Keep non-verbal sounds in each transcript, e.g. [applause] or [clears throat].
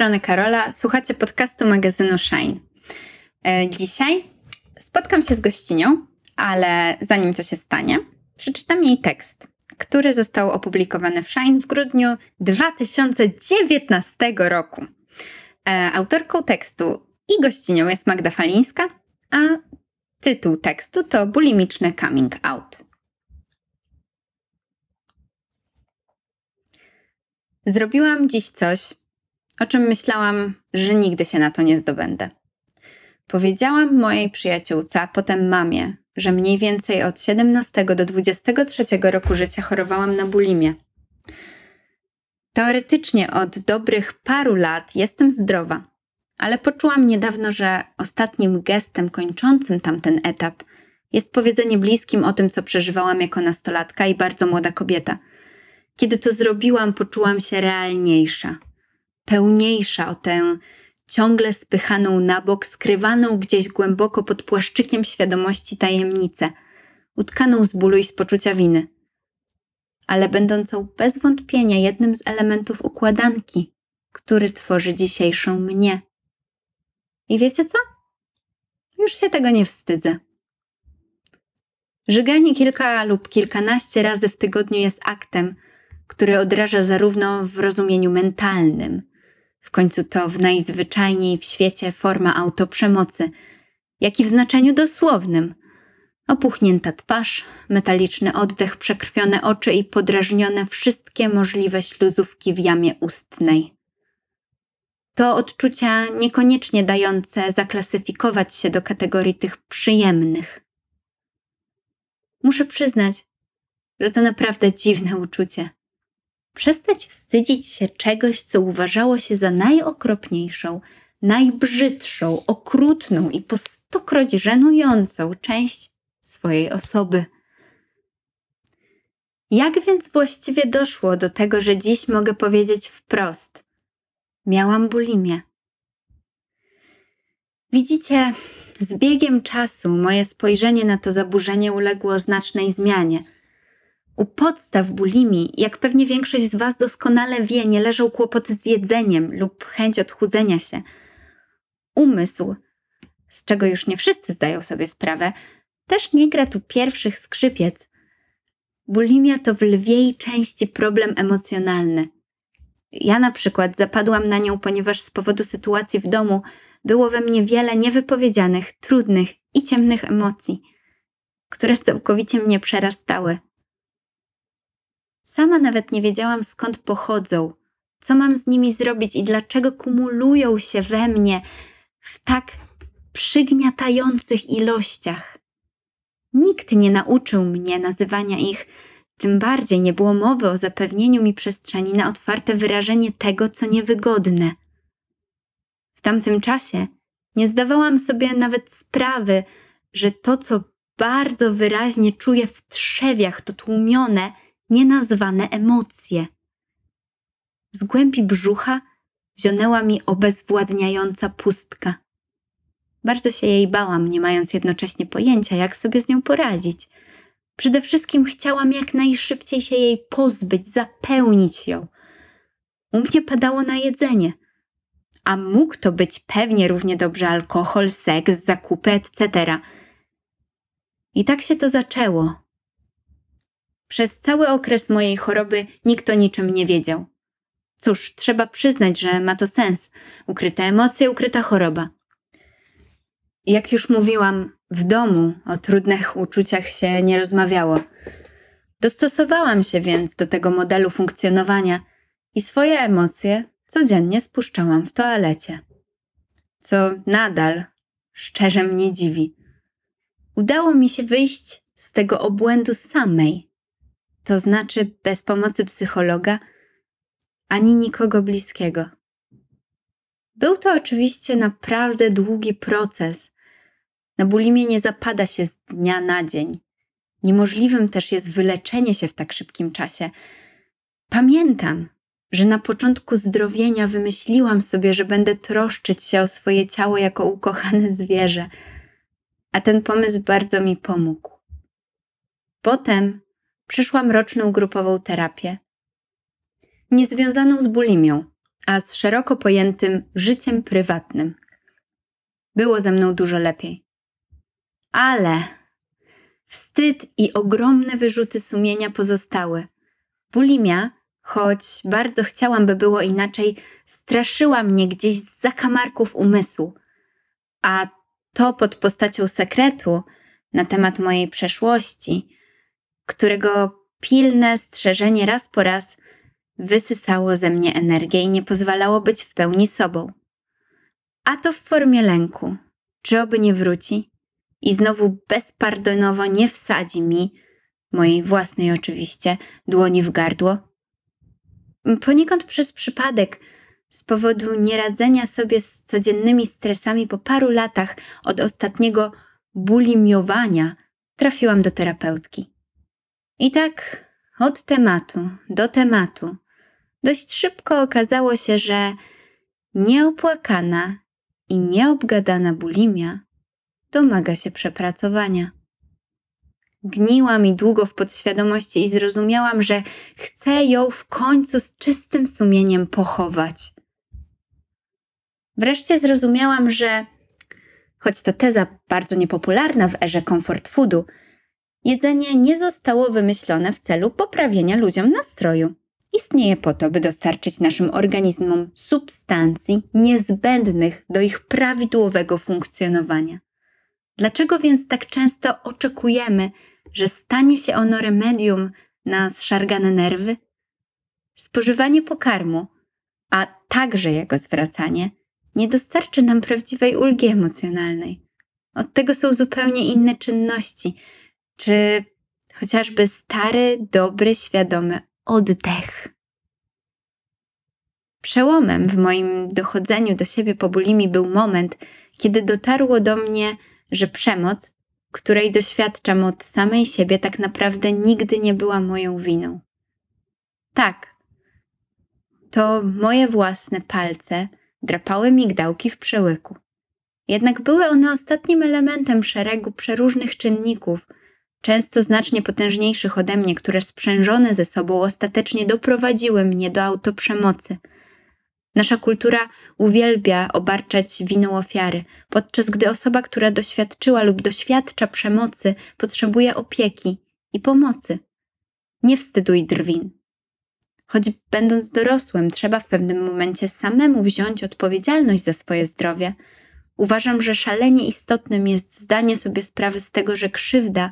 strony Karola, słuchacie podcastu magazynu Shine. E, dzisiaj spotkam się z gościnią, ale zanim to się stanie, przeczytam jej tekst, który został opublikowany w Shine w grudniu 2019 roku. E, autorką tekstu i gościnią jest Magda Falińska, a tytuł tekstu to Bulimiczny Coming Out. Zrobiłam dziś coś, o czym myślałam, że nigdy się na to nie zdobędę. Powiedziałam mojej przyjaciółce, a potem mamie, że mniej więcej od 17 do 23 roku życia chorowałam na bulimię. Teoretycznie od dobrych paru lat jestem zdrowa, ale poczułam niedawno, że ostatnim gestem kończącym tamten etap jest powiedzenie bliskim o tym, co przeżywałam jako nastolatka i bardzo młoda kobieta. Kiedy to zrobiłam, poczułam się realniejsza pełniejsza o tę ciągle spychaną na bok, skrywaną gdzieś głęboko pod płaszczykiem świadomości tajemnicę, utkaną z bólu i z poczucia winy, ale będącą bez wątpienia jednym z elementów układanki, który tworzy dzisiejszą mnie. I wiecie co? Już się tego nie wstydzę. Żyganie kilka lub kilkanaście razy w tygodniu jest aktem, który odraża zarówno w rozumieniu mentalnym, w końcu to w najzwyczajniej w świecie forma autoprzemocy, jak i w znaczeniu dosłownym. Opuchnięta twarz, metaliczny oddech, przekrwione oczy i podrażnione wszystkie możliwe śluzówki w jamie ustnej. To odczucia niekoniecznie dające zaklasyfikować się do kategorii tych przyjemnych. Muszę przyznać, że to naprawdę dziwne uczucie przestać wstydzić się czegoś, co uważało się za najokropniejszą, najbrzydszą, okrutną i po stokroć żenującą część swojej osoby. Jak więc właściwie doszło do tego, że dziś mogę powiedzieć wprost: Miałam bulimię. Widzicie, z biegiem czasu moje spojrzenie na to zaburzenie uległo znacznej zmianie – u podstaw bulimi, jak pewnie większość z Was doskonale wie, nie leżą kłopoty z jedzeniem lub chęć odchudzenia się. Umysł, z czego już nie wszyscy zdają sobie sprawę, też nie gra tu pierwszych skrzypiec. Bulimia to w lwiej części problem emocjonalny. Ja na przykład zapadłam na nią, ponieważ z powodu sytuacji w domu było we mnie wiele niewypowiedzianych, trudnych i ciemnych emocji, które całkowicie mnie przerastały. Sama nawet nie wiedziałam skąd pochodzą, co mam z nimi zrobić i dlaczego kumulują się we mnie w tak przygniatających ilościach. Nikt nie nauczył mnie nazywania ich, tym bardziej nie było mowy o zapewnieniu mi przestrzeni na otwarte wyrażenie tego, co niewygodne. W tamtym czasie nie zdawałam sobie nawet sprawy, że to, co bardzo wyraźnie czuję w trzewiach, to tłumione, nienazwane emocje. Z głębi brzucha zionęła mi obezwładniająca pustka. Bardzo się jej bałam, nie mając jednocześnie pojęcia, jak sobie z nią poradzić. Przede wszystkim chciałam jak najszybciej się jej pozbyć, zapełnić ją. U mnie padało na jedzenie, a mógł to być pewnie równie dobrze alkohol, seks, zakupy, etc. I tak się to zaczęło. Przez cały okres mojej choroby nikt o niczym nie wiedział. Cóż, trzeba przyznać, że ma to sens. Ukryte emocje, ukryta choroba. Jak już mówiłam, w domu o trudnych uczuciach się nie rozmawiało. Dostosowałam się więc do tego modelu funkcjonowania i swoje emocje codziennie spuszczałam w toalecie. Co nadal szczerze mnie dziwi. Udało mi się wyjść z tego obłędu samej to znaczy bez pomocy psychologa ani nikogo bliskiego. Był to oczywiście naprawdę długi proces. Na bulimię nie zapada się z dnia na dzień. Niemożliwym też jest wyleczenie się w tak szybkim czasie. Pamiętam, że na początku zdrowienia wymyśliłam sobie, że będę troszczyć się o swoje ciało jako ukochane [laughs] zwierzę, a ten pomysł bardzo mi pomógł. Potem przeszłam roczną grupową terapię, niezwiązaną z bulimią, a z szeroko pojętym życiem prywatnym. Było ze mną dużo lepiej. Ale wstyd i ogromne wyrzuty sumienia pozostały. Bulimia, choć bardzo chciałam, by było inaczej, straszyła mnie gdzieś z zakamarków umysłu. A to pod postacią sekretu na temat mojej przeszłości, którego pilne strzeżenie raz po raz wysysało ze mnie energię i nie pozwalało być w pełni sobą. A to w formie lęku, czy oby nie wróci i znowu bezpardonowo nie wsadzi mi, mojej własnej oczywiście, dłoni w gardło. Poniekąd przez przypadek, z powodu nieradzenia sobie z codziennymi stresami po paru latach od ostatniego bulimiowania, trafiłam do terapeutki. I tak od tematu do tematu dość szybko okazało się, że nieopłakana i nieobgadana bulimia domaga się przepracowania. Gniła mi długo w podświadomości i zrozumiałam, że chcę ją w końcu z czystym sumieniem pochować. Wreszcie zrozumiałam, że choć to teza bardzo niepopularna w erze comfort foodu, jedzenie nie zostało wymyślone w celu poprawienia ludziom nastroju. Istnieje po to, by dostarczyć naszym organizmom substancji niezbędnych do ich prawidłowego funkcjonowania. Dlaczego więc tak często oczekujemy, że stanie się ono remedium na zszargane nerwy? Spożywanie pokarmu, a także jego zwracanie, nie dostarczy nam prawdziwej ulgi emocjonalnej. Od tego są zupełnie inne czynności, czy chociażby stary, dobry, świadomy oddech. Przełomem w moim dochodzeniu do siebie po bulimi był moment, kiedy dotarło do mnie, że przemoc, której doświadczam od samej siebie, tak naprawdę nigdy nie była moją winą. Tak, to moje własne palce drapały migdałki w przełyku. Jednak były one ostatnim elementem szeregu przeróżnych czynników, często znacznie potężniejszych ode mnie, które sprzężone ze sobą ostatecznie doprowadziły mnie do autoprzemocy. Nasza kultura uwielbia obarczać winą ofiary, podczas gdy osoba, która doświadczyła lub doświadcza przemocy, potrzebuje opieki i pomocy. Nie wstydu i drwin. Choć będąc dorosłym, trzeba w pewnym momencie samemu wziąć odpowiedzialność za swoje zdrowie, uważam, że szalenie istotnym jest zdanie sobie sprawy z tego, że krzywda,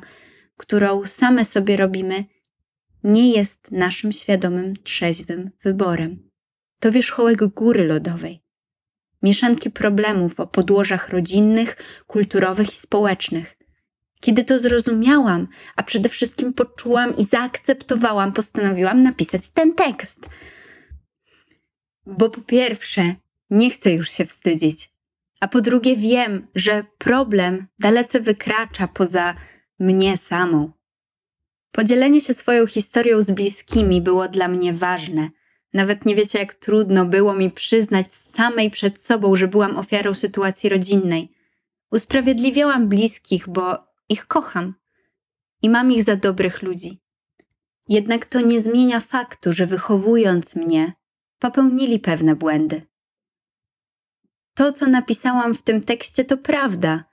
którą same sobie robimy, nie jest naszym świadomym, trzeźwym wyborem. To wierzchołek góry lodowej. Mieszanki problemów o podłożach rodzinnych, kulturowych i społecznych. Kiedy to zrozumiałam, a przede wszystkim poczułam i zaakceptowałam, postanowiłam napisać ten tekst. Bo po pierwsze, nie chcę już się wstydzić, a po drugie, wiem, że problem dalece wykracza poza mnie samą. Podzielenie się swoją historią z bliskimi było dla mnie ważne. Nawet nie wiecie, jak trudno było mi przyznać samej przed sobą, że byłam ofiarą sytuacji rodzinnej. Usprawiedliwiałam bliskich, bo ich kocham i mam ich za dobrych ludzi. Jednak to nie zmienia faktu, że wychowując mnie, popełnili pewne błędy. To, co napisałam w tym tekście, to prawda.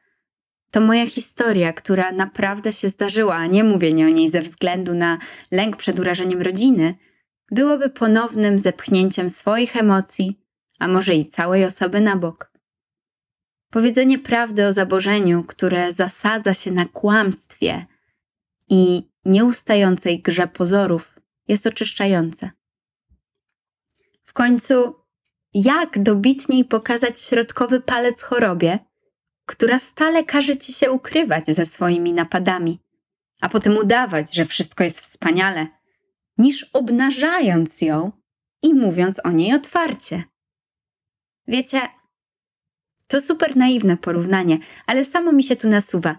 To moja historia, która naprawdę się zdarzyła, a nie mówienie o niej ze względu na lęk przed urażeniem rodziny, byłoby ponownym zepchnięciem swoich emocji, a może i całej osoby na bok. Powiedzenie prawdy o zabożeniu, które zasadza się na kłamstwie i nieustającej grze pozorów, jest oczyszczające. W końcu, jak dobitniej pokazać środkowy palec chorobie, która stale każe ci się ukrywać ze swoimi napadami, a potem udawać, że wszystko jest wspaniale, niż obnażając ją i mówiąc o niej otwarcie. Wiecie, to super naiwne porównanie, ale samo mi się tu nasuwa.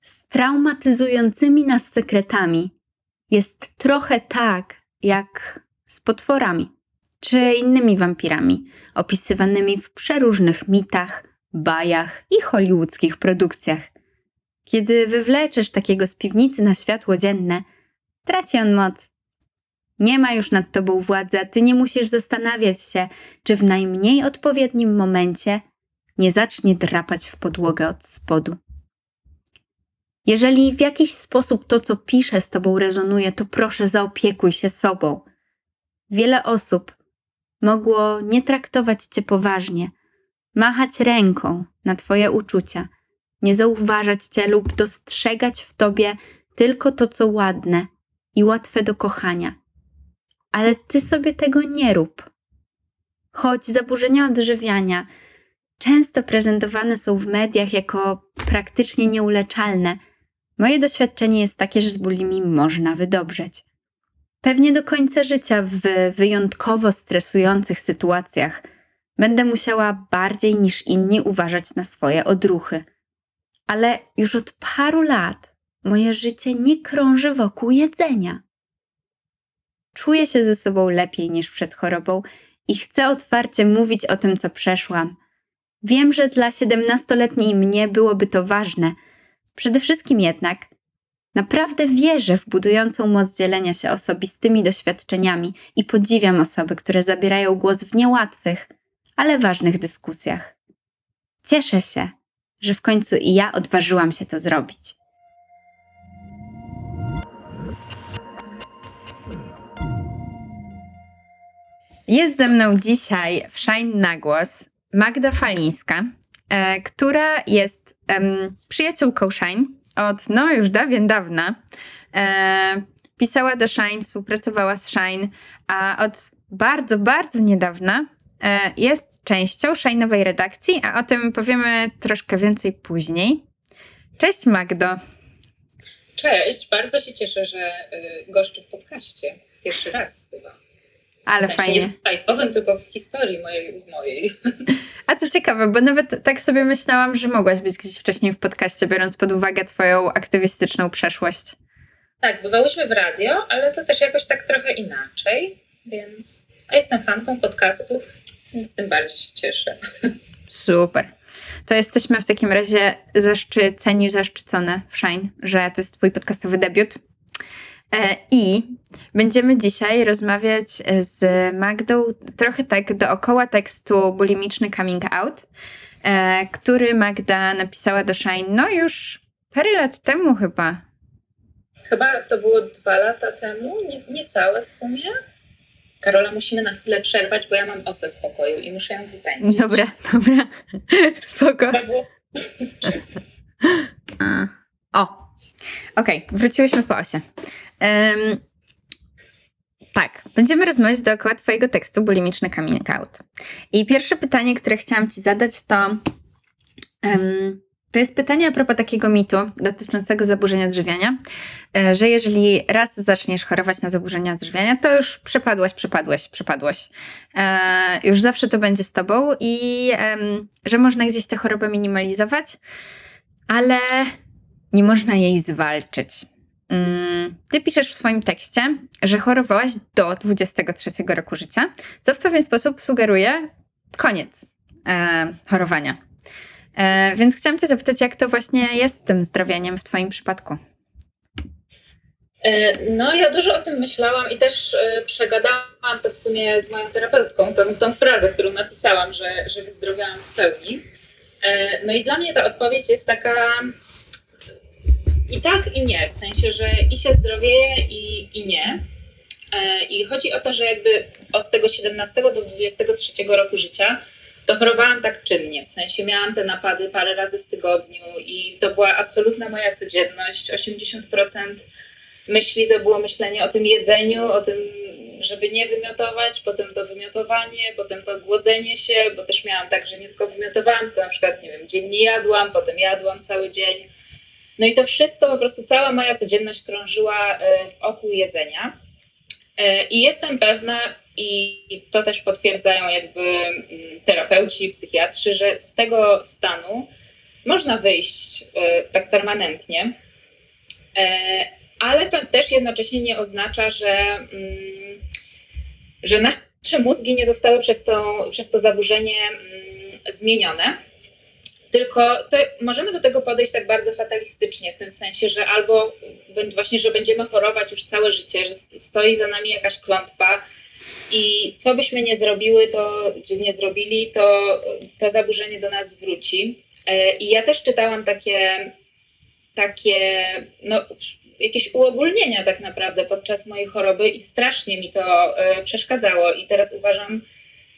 Z traumatyzującymi nas sekretami jest trochę tak, jak z potworami czy innymi wampirami, opisywanymi w przeróżnych mitach, bajach i hollywoodzkich produkcjach. Kiedy wywleczesz takiego z piwnicy na światło dzienne, traci on moc. Nie ma już nad tobą władzy, a ty nie musisz zastanawiać się, czy w najmniej odpowiednim momencie nie zacznie drapać w podłogę od spodu. Jeżeli w jakiś sposób to, co piszę, z tobą rezonuje, to proszę zaopiekuj się sobą. Wiele osób mogło nie traktować cię poważnie, machać ręką na twoje uczucia, nie zauważać cię lub dostrzegać w tobie tylko to, co ładne i łatwe do kochania. Ale ty sobie tego nie rób. Choć zaburzenia odżywiania często prezentowane są w mediach jako praktycznie nieuleczalne, moje doświadczenie jest takie, że z bulimi można wydobrzeć. Pewnie do końca życia w wyjątkowo stresujących sytuacjach będę musiała bardziej niż inni uważać na swoje odruchy. Ale już od paru lat moje życie nie krąży wokół jedzenia. Czuję się ze sobą lepiej niż przed chorobą i chcę otwarcie mówić o tym, co przeszłam. Wiem, że dla siedemnastoletniej mnie byłoby to ważne. Przede wszystkim jednak naprawdę wierzę w budującą moc dzielenia się osobistymi doświadczeniami i podziwiam osoby, które zabierają głos w niełatwych, ale ważnych dyskusjach. Cieszę się, że w końcu i ja odważyłam się to zrobić. Jest ze mną dzisiaj w Shine na głos Magda Falińska, e, która jest e, przyjaciółką Shine od no już dawien dawna. E, pisała do Shine, współpracowała z Shine, a od bardzo, bardzo niedawna jest częścią Shine'owej redakcji, a o tym powiemy troszkę więcej później. Cześć Magdo. Cześć, bardzo się cieszę, że y, goszczę w podcaście. Pierwszy raz chyba. Ale w sensie fajnie. Nie powiem tylko w historii mojej, mojej. A to ciekawe, bo nawet tak sobie myślałam, że mogłaś być gdzieś wcześniej w podcaście, biorąc pod uwagę Twoją aktywistyczną przeszłość. Tak, bywałyśmy w radio, ale to też jakoś tak trochę inaczej, więc. A jestem fanką podcastów, więc tym bardziej się cieszę. Super. To jesteśmy w takim razie zaszczyceni, zaszczycone w Shine, że to jest Twój podcastowy debiut. E, I będziemy dzisiaj rozmawiać z Magdą trochę tak dookoła tekstu Bulimiczny Coming Out, e, który Magda napisała do Shine no już parę lat temu chyba. Chyba to było dwa lata temu, nie, niecałe w sumie. Karola, musimy na chwilę przerwać, bo ja mam osę w pokoju i muszę ją wypędzić. Dobra, dobra. [laughs] Spoko. [laughs] A. O, okej, okay, wróciłyśmy po osie. Um, tak, będziemy rozmawiać dookoła Twojego tekstu Bulimiczny Coming Out. I pierwsze pytanie, które chciałam Ci zadać, to um, to jest pytanie a propos takiego mitu dotyczącego zaburzenia odżywiania, e, że jeżeli raz zaczniesz chorować na zaburzenia odżywiania, to już przepadłaś, przepadłeś, przepadłaś. E, już zawsze to będzie z Tobą i że można gdzieś tę chorobę minimalizować, ale nie można jej zwalczyć. Mm, ty piszesz w swoim tekście, że chorowałaś do 23 roku życia, co w pewien sposób sugeruje koniec e, chorowania. E, więc chciałam Cię zapytać, jak to właśnie jest z tym zdrowieniem w Twoim przypadku? E, no, ja dużo o tym myślałam i też e, przegadałam to w sumie z moją terapeutką, tą, tą frazę, którą napisałam, że, że wyzdrowiałam w pełni. No i dla mnie ta odpowiedź jest taka i tak, i nie, w sensie, że i się zdrowieje, i, i nie. I chodzi o to, że jakby od tego 17 do 23 roku życia to chorowałam tak czynnie, w sensie miałam te napady parę razy w tygodniu i to była absolutna moja codzienność. 80% myśli to było myślenie o tym jedzeniu, o tym, żeby nie wymiotować, potem to wymiotowanie, potem to głodzenie się, bo też miałam tak, że nie tylko wymiotowałam, tylko na przykład, nie wiem, dzień nie jadłam, potem jadłam cały dzień no i to wszystko, po prostu cała moja codzienność krążyła e, wokół jedzenia. E, I jestem pewna, i to też potwierdzają jakby mm, terapeuci, psychiatrzy, że z tego stanu można wyjść e, tak permanentnie, ale to też jednocześnie nie oznacza, że, mm, że nasze mózgi nie zostały przez to, przez to zaburzenie mm, zmienione. Tylko to możemy do tego podejść tak bardzo fatalistycznie, w tym sensie, że albo właśnie, że będziemy chorować już całe życie, że stoi za nami jakaś klątwa i co byśmy nie zrobiły, to czy nie zrobili, to to zaburzenie do nas wróci. E, I ja też czytałam takie, takie no, jakieś uogólnienia tak naprawdę podczas mojej choroby i strasznie mi to e, przeszkadzało. I teraz uważam,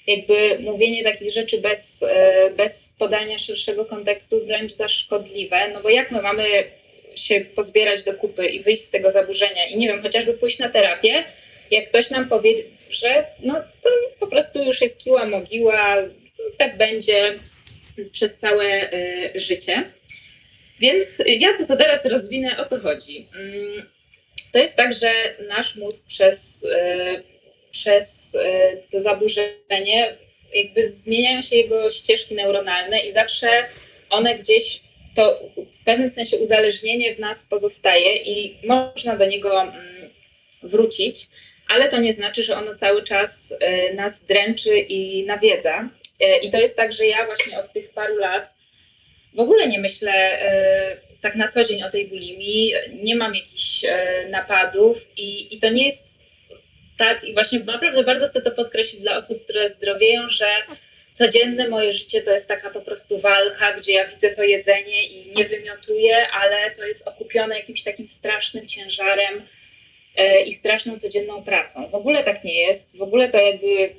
jakby mówienie takich rzeczy bez, e, bez podania szerszego kontekstu wręcz za szkodliwe, no bo jak my mamy się pozbierać do kupy i wyjść z tego zaburzenia i nie wiem, chociażby pójść na terapię, jak ktoś nam powie, że no to po prostu już jest kiła mogiła, tak będzie przez całe y, życie. Więc ja to, to teraz rozwinę, o co chodzi. Mm, to jest tak, że nasz mózg przez y, przez e, to zaburzenie jakby zmieniają się jego ścieżki neuronalne i zawsze one gdzieś to w pewnym sensie uzależnienie w nas pozostaje i można do niego mm, wrócić, ale to nie znaczy, że ono cały czas e, nas dręczy i nawiedza. E, I to jest tak, że ja właśnie od tych paru lat w ogóle nie myślę tak na co dzień o tej bulimii, nie mam jakichś napadów i, i to nie jest tak, i właśnie naprawdę bardzo chcę to podkreślić dla osób, które zdrowieją, że codzienne moje życie to jest taka po prostu walka, gdzie ja widzę to jedzenie i nie wymiotuję, ale to jest okupione jakimś takim strasznym ciężarem e, i straszną codzienną pracą. W ogóle tak nie jest, w ogóle to jakby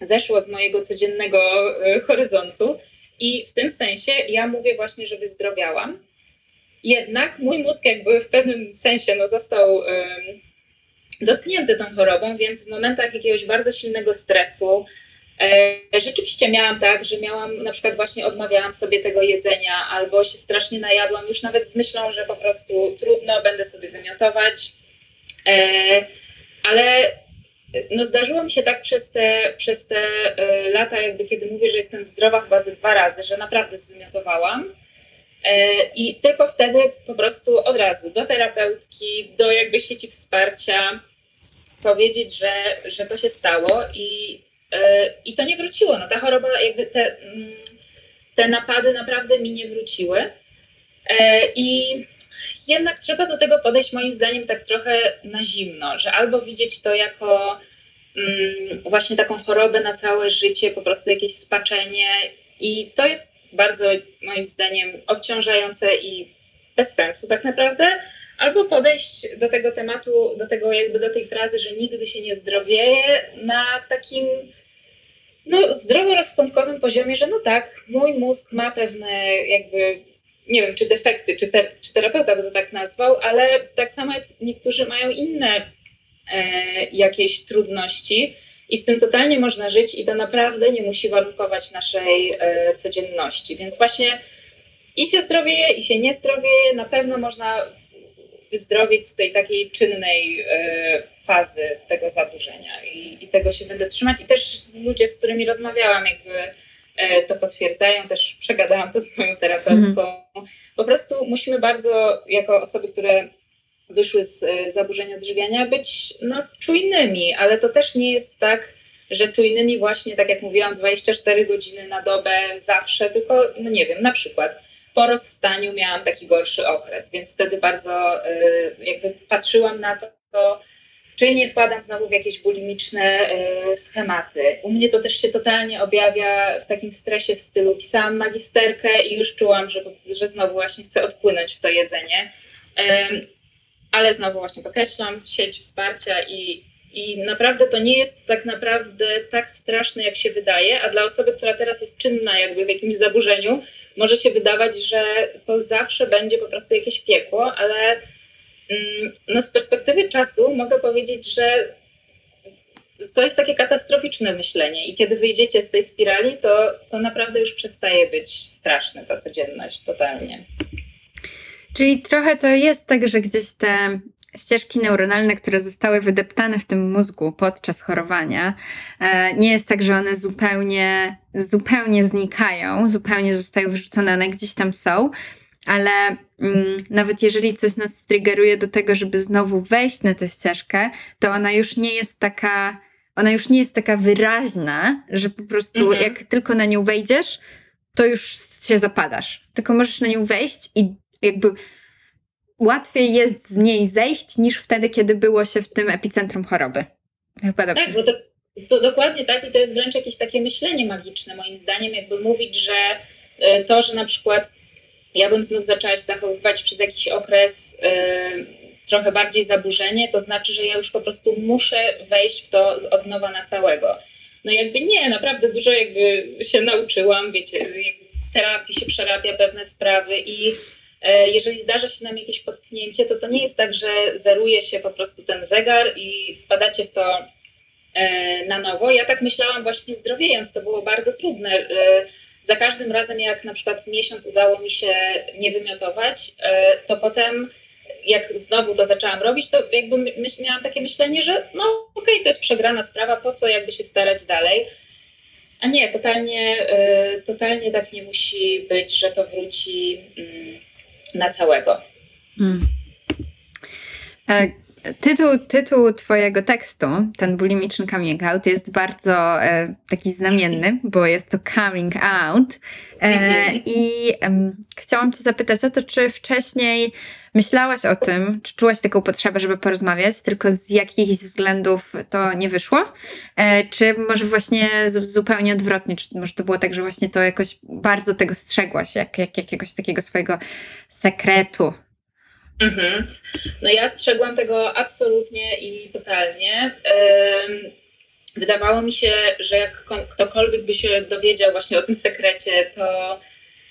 zeszło z mojego codziennego e, horyzontu i w tym sensie ja mówię właśnie, że wyzdrowiałam. Jednak mój mózg jakby w pewnym sensie no, został dotknięty tą chorobą, więc w momentach jakiegoś bardzo silnego stresu, e, Rzeczywiście miałam tak, że miałam, na przykład właśnie odmawiałam sobie tego jedzenia, albo się strasznie najadłam, już nawet z myślą, że po prostu trudno, będę sobie wymiotować. E, ale no zdarzyło mi się tak przez te, przez te e, lata, jakby kiedy mówię, że jestem zdrowa chyba ze dwa razy, że naprawdę zwymiotowałam. I tylko wtedy po prostu od razu do terapeutki, do jakby sieci wsparcia powiedzieć, że, że to się stało i, i to nie wróciło. No ta choroba, jakby te, mm, te napady naprawdę mi nie wróciły. I jednak trzeba do tego podejść moim zdaniem tak trochę na zimno, że albo widzieć to jako mm, właśnie taką chorobę na całe życie, po prostu jakieś spaczenie i to jest bardzo moim zdaniem obciążające i bez sensu tak naprawdę, albo podejść do tego tematu, do tego jakby do tej frazy, że nigdy się nie zdrowieje na takim no, zdroworozsądkowym poziomie, że no tak, mój mózg ma pewne jakby, nie wiem, czy defekty, czy, te, czy terapeuta by to tak nazwał, ale tak samo jak niektórzy mają inne e, jakieś trudności, i z tym totalnie można żyć i to naprawdę nie musi warunkować naszej e, codzienności. Więc właśnie i się zdrowieje, i się nie zdrowieje. Na pewno można wyzdrowieć z tej takiej czynnej e, fazy tego zaburzenia I, i tego się będę trzymać. I też ludzie, z którymi rozmawiałam, jakby to potwierdzają, też przegadałam to z moją terapeutką. Mm. Po prostu musimy bardzo, jako osoby, które wyszły z e, zaburzeń odżywiania, być no, czujnymi, ale to też nie jest tak, że czujnymi właśnie, tak jak mówiłam, 24 godziny na dobę zawsze, tylko, no nie wiem, na przykład po rozstaniu miałam taki gorszy okres, więc wtedy bardzo e, jakby patrzyłam na to, czy nie wpadam znowu w jakieś bulimiczne e, schematy. U mnie to też się totalnie objawia w takim stresie w stylu pisałam magisterkę i już czułam, że, że znowu właśnie chcę odpłynąć w to jedzenie ale znowu właśnie podkreślam, sieć wsparcia i, i naprawdę to nie jest tak naprawdę tak straszne, jak się wydaje, a dla osoby, która teraz jest czynna jakby w jakimś zaburzeniu, może się wydawać, że to zawsze będzie po prostu jakieś piekło, ale no z perspektywy czasu mogę powiedzieć, że to jest takie katastroficzne myślenie i kiedy wyjdziecie z tej spirali, to, to naprawdę już przestaje być straszne ta codzienność totalnie. Czyli trochę to jest tak, że gdzieś te ścieżki neuronalne, które zostały wydeptane w tym mózgu podczas chorowania, e, nie jest tak, że one zupełnie, zupełnie znikają, zupełnie zostają wyrzucone, one gdzieś tam są, ale mm, nawet jeżeli coś nas triggeruje do tego, żeby znowu wejść na tę ścieżkę, to ona już nie jest taka, ona już nie jest taka wyraźna, że po prostu mhm. jak tylko na nią wejdziesz, to już się zapadasz. Tylko możesz na nią wejść i jakby łatwiej jest z niej zejść niż wtedy, kiedy było się w tym epicentrum choroby. Chyba dobrze. Tak, bo to, to dokładnie tak i to jest wręcz jakieś takie myślenie magiczne moim zdaniem, jakby mówić, że y, to, że na przykład ja bym znów zaczęła się zachowywać przez jakiś okres y, trochę bardziej zaburzenie, to znaczy, że ja już po prostu muszę wejść w to od nowa na całego. No jakby nie, naprawdę dużo jakby się nauczyłam, wiecie, w terapii się przerabia pewne sprawy i e, jeżeli zdarza się nam jakieś potknięcie, to to nie jest tak, że zeruje się po prostu ten zegar i wpadacie w to e, na nowo. Ja tak myślałam właśnie zdrowiejąc, to było bardzo trudne. E, za każdym razem, jak na przykład miesiąc udało mi się nie wymiotować, to potem jak znowu to zaczęłam robić, to jakby miałam takie myślenie, że no okej, okay, to jest przegrana sprawa, po co jakby się starać dalej. A nie, totalnie, y, totalnie tak nie musi być, że to wróci y, na całego. Mm. E, tytuł, tytuł Twojego tekstu, ten bulimiczny coming out, jest bardzo e, taki znamienny, bo jest to coming out. E, mhm. I chciałam Cię zapytać o to, czy wcześniej myślałaś o tym, czy czułaś taką potrzebę, żeby porozmawiać, tylko z jakichś względów to nie wyszło? E, czy może właśnie zupełnie odwrotnie, czy może to było tak, że właśnie to jakoś bardzo tego strzegłaś, jak, jak jakiegoś takiego swojego sekretu? Mhm. No ja strzegłam tego absolutnie i totalnie. Wydawało mi się, że jak ktokolwiek by się dowiedział właśnie o tym sekrecie, to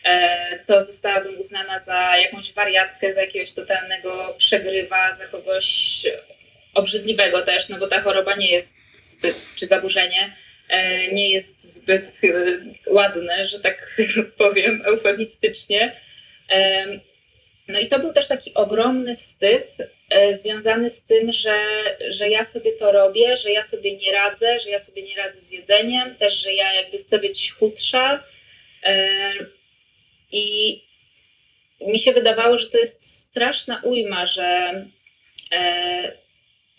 E, to zostałabym uznana za jakąś wariatkę, za jakiegoś totalnego przegrywa, za kogoś obrzydliwego też, no bo ta choroba nie jest zbyt, czy zaburzenie, e, nie jest zbyt e, ładne, że tak [laughs] powiem eufemistycznie. No i to był też taki ogromny wstyd związany z tym, że, że ja sobie to robię, że ja sobie nie radzę, że ja sobie nie radzę z jedzeniem, też, że ja jakby chcę być chudsza. I mi się wydawało, że to jest straszna ujma, że, e,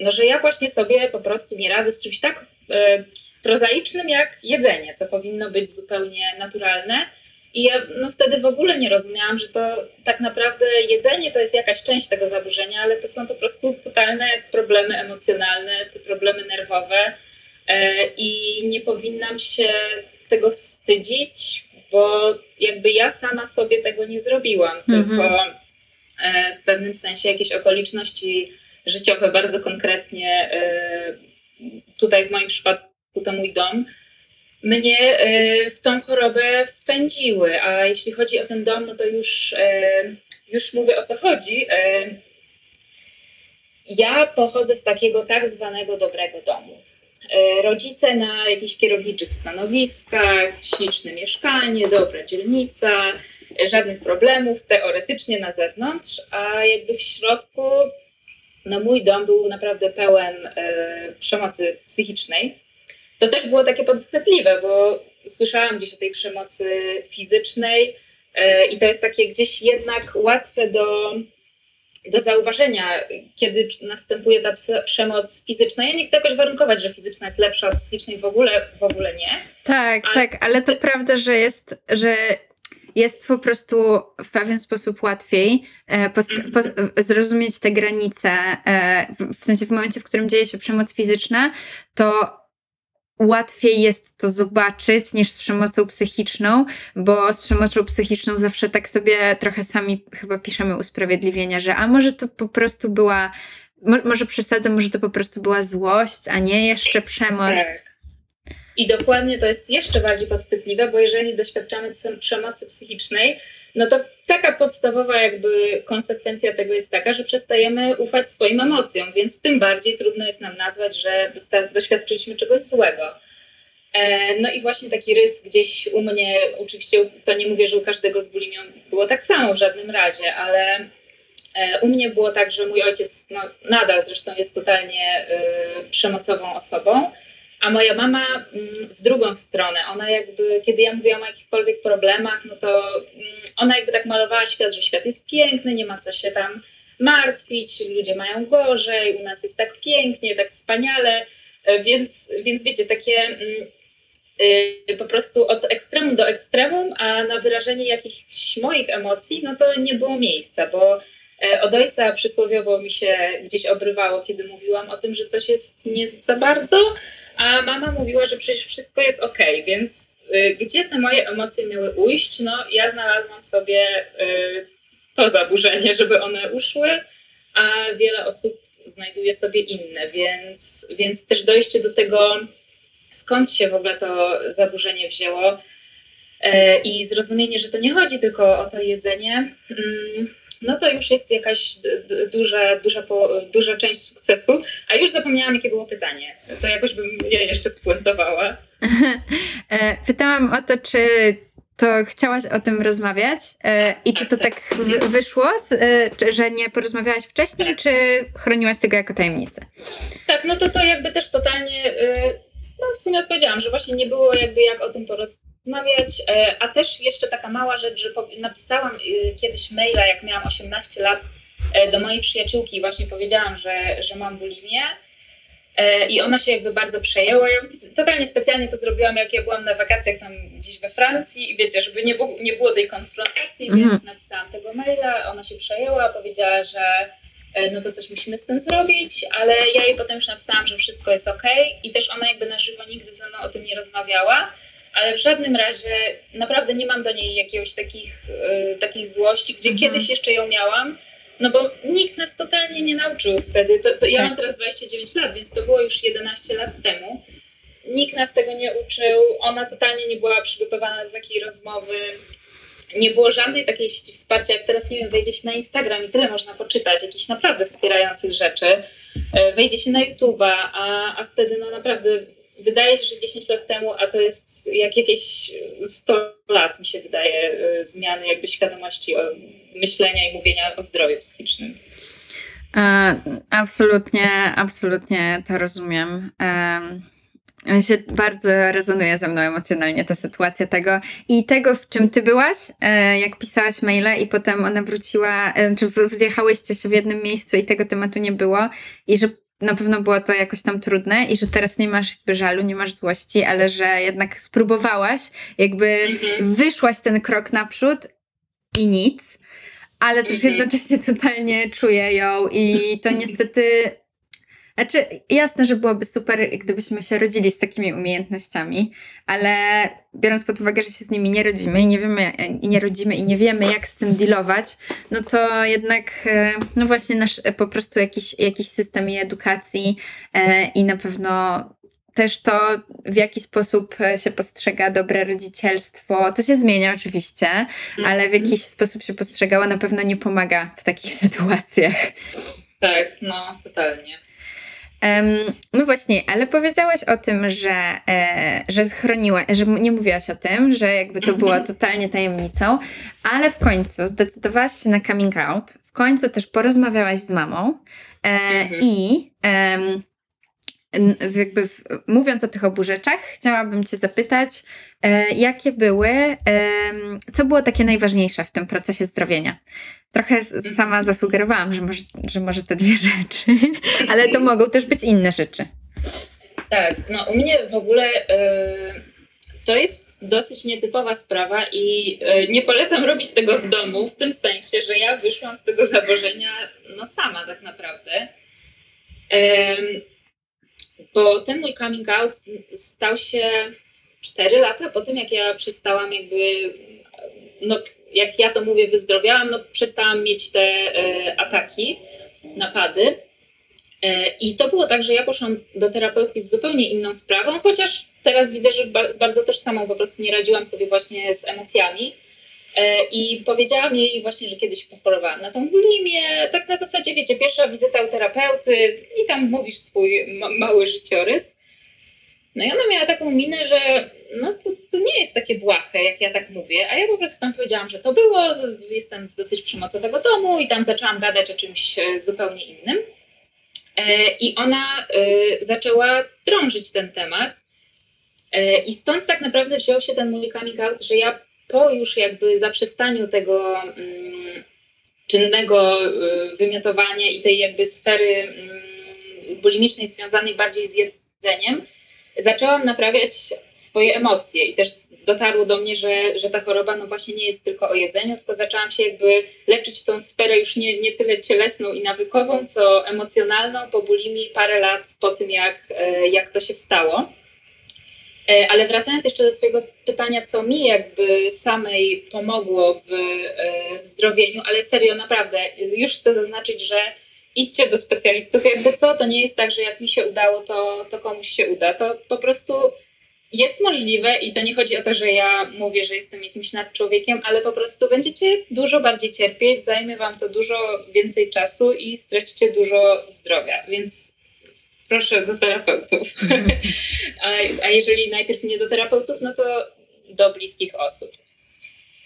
no, że ja właśnie sobie po prostu nie radzę z czymś tak e, prozaicznym jak jedzenie, co powinno być zupełnie naturalne. I ja no, wtedy w ogóle nie rozumiałam, że to tak naprawdę jedzenie to jest jakaś część tego zaburzenia, ale to są po prostu totalne problemy emocjonalne, te problemy nerwowe. E, I nie powinnam się tego wstydzić, bo jakby ja sama sobie tego nie zrobiłam, mhm. tylko e, w pewnym sensie jakieś okoliczności życiowe, bardzo konkretnie e, tutaj w moim przypadku to mój dom, mnie e, w tą chorobę wpędziły. A jeśli chodzi o ten dom, no to już, już mówię o co chodzi. Ja pochodzę z takiego tak zwanego dobrego domu. E, rodzice na jakichś kierowniczych stanowiskach, śliczne mieszkanie, dobra dzielnica, e, żadnych problemów teoretycznie na zewnątrz, a jakby w środku no mój dom był naprawdę pełen e, przemocy psychicznej. To też było takie podchwytliwe, bo słyszałam gdzieś o tej przemocy fizycznej e, i to jest takie gdzieś jednak łatwe do do zauważenia, kiedy następuje ta przemoc fizyczna. Ja nie chcę jakoś warunkować, że fizyczna jest lepsza od psychicznej, w ogóle, w ogóle nie. Tak, ale... tak, ale to prawda, że jest, że jest po prostu w pewien sposób łatwiej e, po, zrozumieć te granice, e, w, w sensie w momencie, w którym dzieje się przemoc fizyczna, to łatwiej jest to zobaczyć niż z przemocą psychiczną, bo z przemocą psychiczną zawsze tak sobie trochę sami chyba piszemy usprawiedliwienia, że a może to po prostu była, może przesadzę, może to po prostu była złość, a nie jeszcze przemoc. Tak. I dokładnie to jest jeszcze bardziej podchwytliwe, bo jeżeli doświadczamy przemocy psychicznej, no to taka podstawowa jakby konsekwencja tego jest taka, że przestajemy ufać swoim emocjom, więc tym bardziej trudno jest nam nazwać, że doświadczyliśmy czegoś złego. E, no i właśnie taki rys gdzieś u mnie, oczywiście to nie mówię, że u każdego z bulimią było tak samo w żadnym razie, ale e, u mnie było tak, że mój ojciec no, nadal zresztą jest totalnie y, przemocową osobą, a moja mama mm, w drugą stronę, ona jakby, kiedy ja mówiłam o jakichkolwiek problemach, no to mm, ona jakby tak malowała świat, że świat jest piękny, nie ma co się tam martwić, ludzie mają gorzej, u nas jest tak pięknie, tak wspaniale, e, więc, więc wiecie, takie mm, y, po prostu od ekstremum do ekstremum, a na wyrażenie jakichś moich emocji, no to nie było miejsca, bo e, od ojca przysłowiowo mi się gdzieś obrywało, kiedy mówiłam o tym, że coś jest nie za bardzo, a mama mówiła, że przecież wszystko jest ok, więc y, gdzie te moje emocje miały ujść? No, ja znalazłam sobie y, to zaburzenie, żeby one uszły, a wiele osób znajduje sobie inne, więc, więc też dojście do tego, skąd się w ogóle to zaburzenie wzięło e, i zrozumienie, że to nie chodzi tylko o to jedzenie, mm, no to już jest jakaś duża, duża, duża część sukcesu. A już zapomniałam, jakie było pytanie. To jakoś bym je jeszcze spuentowała. [laughs] E, pytałam o to, czy to chciałaś o tym rozmawiać e, i czy to tak, tak wyszło, e, że nie porozmawiałaś wcześniej, tak. czy chroniłaś tego jako tajemnicę? Tak, no to to jakby też totalnie, no w sumie odpowiedziałam, że właśnie nie było jakby jak o tym porozmawiać rozmawiać, e, a też jeszcze taka mała rzecz, że napisałam e, kiedyś maila, jak miałam 18 lat, e, do mojej przyjaciółki właśnie powiedziałam, że, że mam bulimię i ona się jakby bardzo przejęła. Ja totalnie specjalnie to zrobiłam, jak ja byłam na wakacjach tam gdzieś we Francji i wiecie, żeby nie, było, nie było tej konfrontacji, mhm. więc napisałam tego maila, ona się przejęła, powiedziała, że no to coś musimy z tym zrobić, ale ja jej potem już napisałam, że wszystko jest ok i też ona jakby na żywo nigdy ze mną o tym nie rozmawiała, ale w żadnym razie naprawdę nie mam do niej jakiegoś takich, y, takiej złości, gdzie mhm. kiedyś jeszcze ją miałam, no bo nikt nas totalnie nie nauczył wtedy. To, to ja tak. mam teraz 29 lat, więc to było już 11 lat temu. Nikt nas tego nie uczył, ona totalnie nie była przygotowana do takiej rozmowy. Nie było żadnej takiej sieci wsparcia, jak teraz, nie wiem, wejdzie się na Instagram i tyle można poczytać, jakichś naprawdę wspierających rzeczy. E, wejdzie się na YouTube'a, a, a wtedy no naprawdę wydaje się, że 10 lat temu, a to jest jak jakieś 100 lat, mi się wydaje, y, zmiany jakby świadomości myślenia i mówienia o zdrowiu psychicznym. E, absolutnie, absolutnie to rozumiem. E, się bardzo rezonuje ze mną emocjonalnie ta sytuacja tego i tego, w czym ty byłaś, e, jak pisałaś maile i potem ona wróciła, czy zjechałyście się w jednym miejscu i tego tematu nie było i że na pewno było to jakoś tam trudne i że teraz nie masz jakby żalu, nie masz złości, ale że jednak spróbowałaś, jakby mhm. wyszłaś ten krok naprzód i nic, ale też mhm. jednocześnie [laughs] totalnie czuję ją i to niestety znaczy, jasne, że byłoby super, gdybyśmy się rodzili z takimi umiejętnościami, ale biorąc pod uwagę, że się z nimi nie rodzimy i nie wiemy, i nie rodzimy i nie wiemy, jak z tym dealować, no to jednak, e, no właśnie nasz po prostu jakiś, jakiś system i edukacji e, i na pewno też to, w jaki sposób się postrzega dobre rodzicielstwo, to się zmienia oczywiście, ale w jakiś sposób się postrzegało na pewno nie pomaga w takich [laughs] sytuacjach. Tak, no, totalnie. No właśnie, ale powiedziałaś o tym, że, e, że chroniła, że nie mówiłaś o tym, że jakby to była [laughs] totalnie tajemnicą, ale w końcu zdecydowałaś się na coming out, w końcu też porozmawiałaś z mamą e, mhm. i jakby w, mówiąc o tych obu rzeczach, chciałabym Cię zapytać, e, jakie były, e, co było takie najważniejsze w tym procesie zdrowienia? Trochę sama zasugerowałam, że może, że może te dwie rzeczy, [laughs] ale to mogą też być inne rzeczy. Tak, no u mnie w ogóle e, to jest dosyć nietypowa sprawa i e, nie polecam robić tego w domu, w tym sensie, że ja wyszłam z tego zaburzenia no sama tak naprawdę bo ten mój coming out stał się 4 lata po tym, jak ja przestałam jakby, no jak ja to mówię, wyzdrowiałam, no przestałam mieć te e, ataki, napady. E, I to było tak, że ja poszłam do terapeutki z zupełnie inną sprawą, chociaż teraz widzę, że ba z bardzo też samą po prostu nie radziłam sobie właśnie z emocjami. E, I powiedziałam jej właśnie, że kiedyś pochorowałam na tą bulimię. Tak na zasadzie, wiecie, pierwsza wizyta u terapeuty i tam mówisz swój ma mały życiorys. No i ona miała taką minę, że no to, to, nie jest takie błahe, jak ja tak mówię, a ja po prostu tam powiedziałam, że to było, jestem z dosyć przemocowego domu i tam zaczęłam gadać o czymś e, zupełnie innym. E, I ona zaczęła drążyć ten temat. I stąd tak naprawdę wziął się ten mój coming out, że ja po już jakby zaprzestaniu tego mm, czynnego y, wymiotowania i tej jakby sfery mm, bulimicznej związanej bardziej z jedzeniem, zaczęłam naprawiać swoje emocje i też dotarło do mnie, że, że ta choroba no właśnie nie jest tylko o jedzeniu, tylko zaczęłam się jakby leczyć tą sferę już nie, nie tyle cielesną i nawykową, co emocjonalną po bulimi parę lat po tym, jak, e, jak to się stało. E, ale wracając jeszcze do Twojego pytania, co mi jakby samej pomogło w, e, w zdrowieniu, ale serio, naprawdę, już chcę zaznaczyć, że idźcie do specjalistów, jakby co, to nie jest tak, że jak mi się udało, to, to komuś się uda. To po prostu jest możliwe i to nie chodzi o to, że ja mówię, że jestem jakimś nadczłowiekiem, ale po prostu będziecie dużo bardziej cierpieć, zajmie wam to dużo więcej czasu i stracicie dużo zdrowia, więc proszę do terapeutów. [laughs] a, a jeżeli najpierw nie do terapeutów, no to do bliskich osób.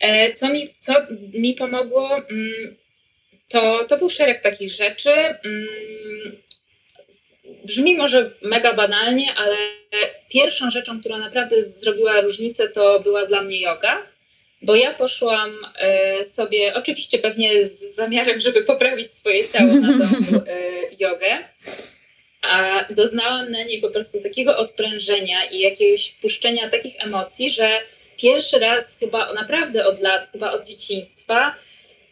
E, co mi, co mi pomogło? Mm, to, to był szereg takich rzeczy. Mm, brzmi może mega banalnie, ale pierwszą rzeczą, która naprawdę zrobiła różnicę, to była dla mnie yoga. Bo ja poszłam e, sobie, oczywiście pewnie z zamiarem, żeby poprawić swoje ciało na tą e, [laughs] jogę, a doznałam na niej po prostu takiego odprężenia i jakiegoś puszczenia takich emocji, że pierwszy raz chyba naprawdę od lat, chyba od dzieciństwa,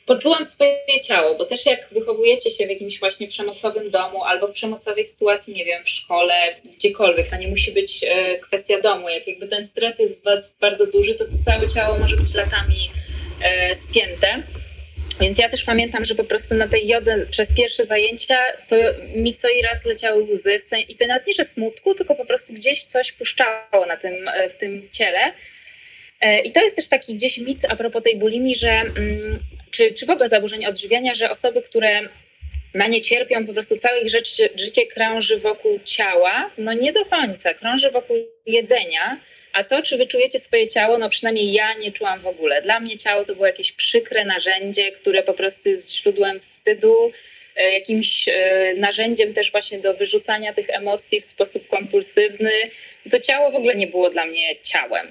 poczułam swoje ciało, bo też jak wychowujecie się w jakimś właśnie przemocowym domu albo w przemocowej sytuacji, nie wiem, w szkole, gdziekolwiek, to nie musi być e, kwestia domu. Jak jakby ten stres jest w was bardzo duży, to, to całe ciało może być latami e, spięte. Więc ja też pamiętam, że po prostu na tej jodze przez pierwsze zajęcia to mi co i raz leciały łzy. I to nawet nie, że smutku, tylko po prostu gdzieś coś puszczało na tym, e, w tym ciele. E, I to jest też taki gdzieś mit a propos tej bulimii, że mm, czy, czy w ogóle zaburzeń odżywiania, że osoby, które na nie cierpią, po prostu całe ich życie, życie krąży wokół ciała, no nie do końca, krąży wokół jedzenia, a to, czy wy czujecie swoje ciało, no przynajmniej ja nie czułam w ogóle. Dla mnie ciało to było jakieś przykre narzędzie, które po prostu jest źródłem wstydu, e, jakimś e, narzędziem też właśnie do wyrzucania tych emocji w sposób kompulsywny. To ciało w ogóle nie było dla mnie ciałem.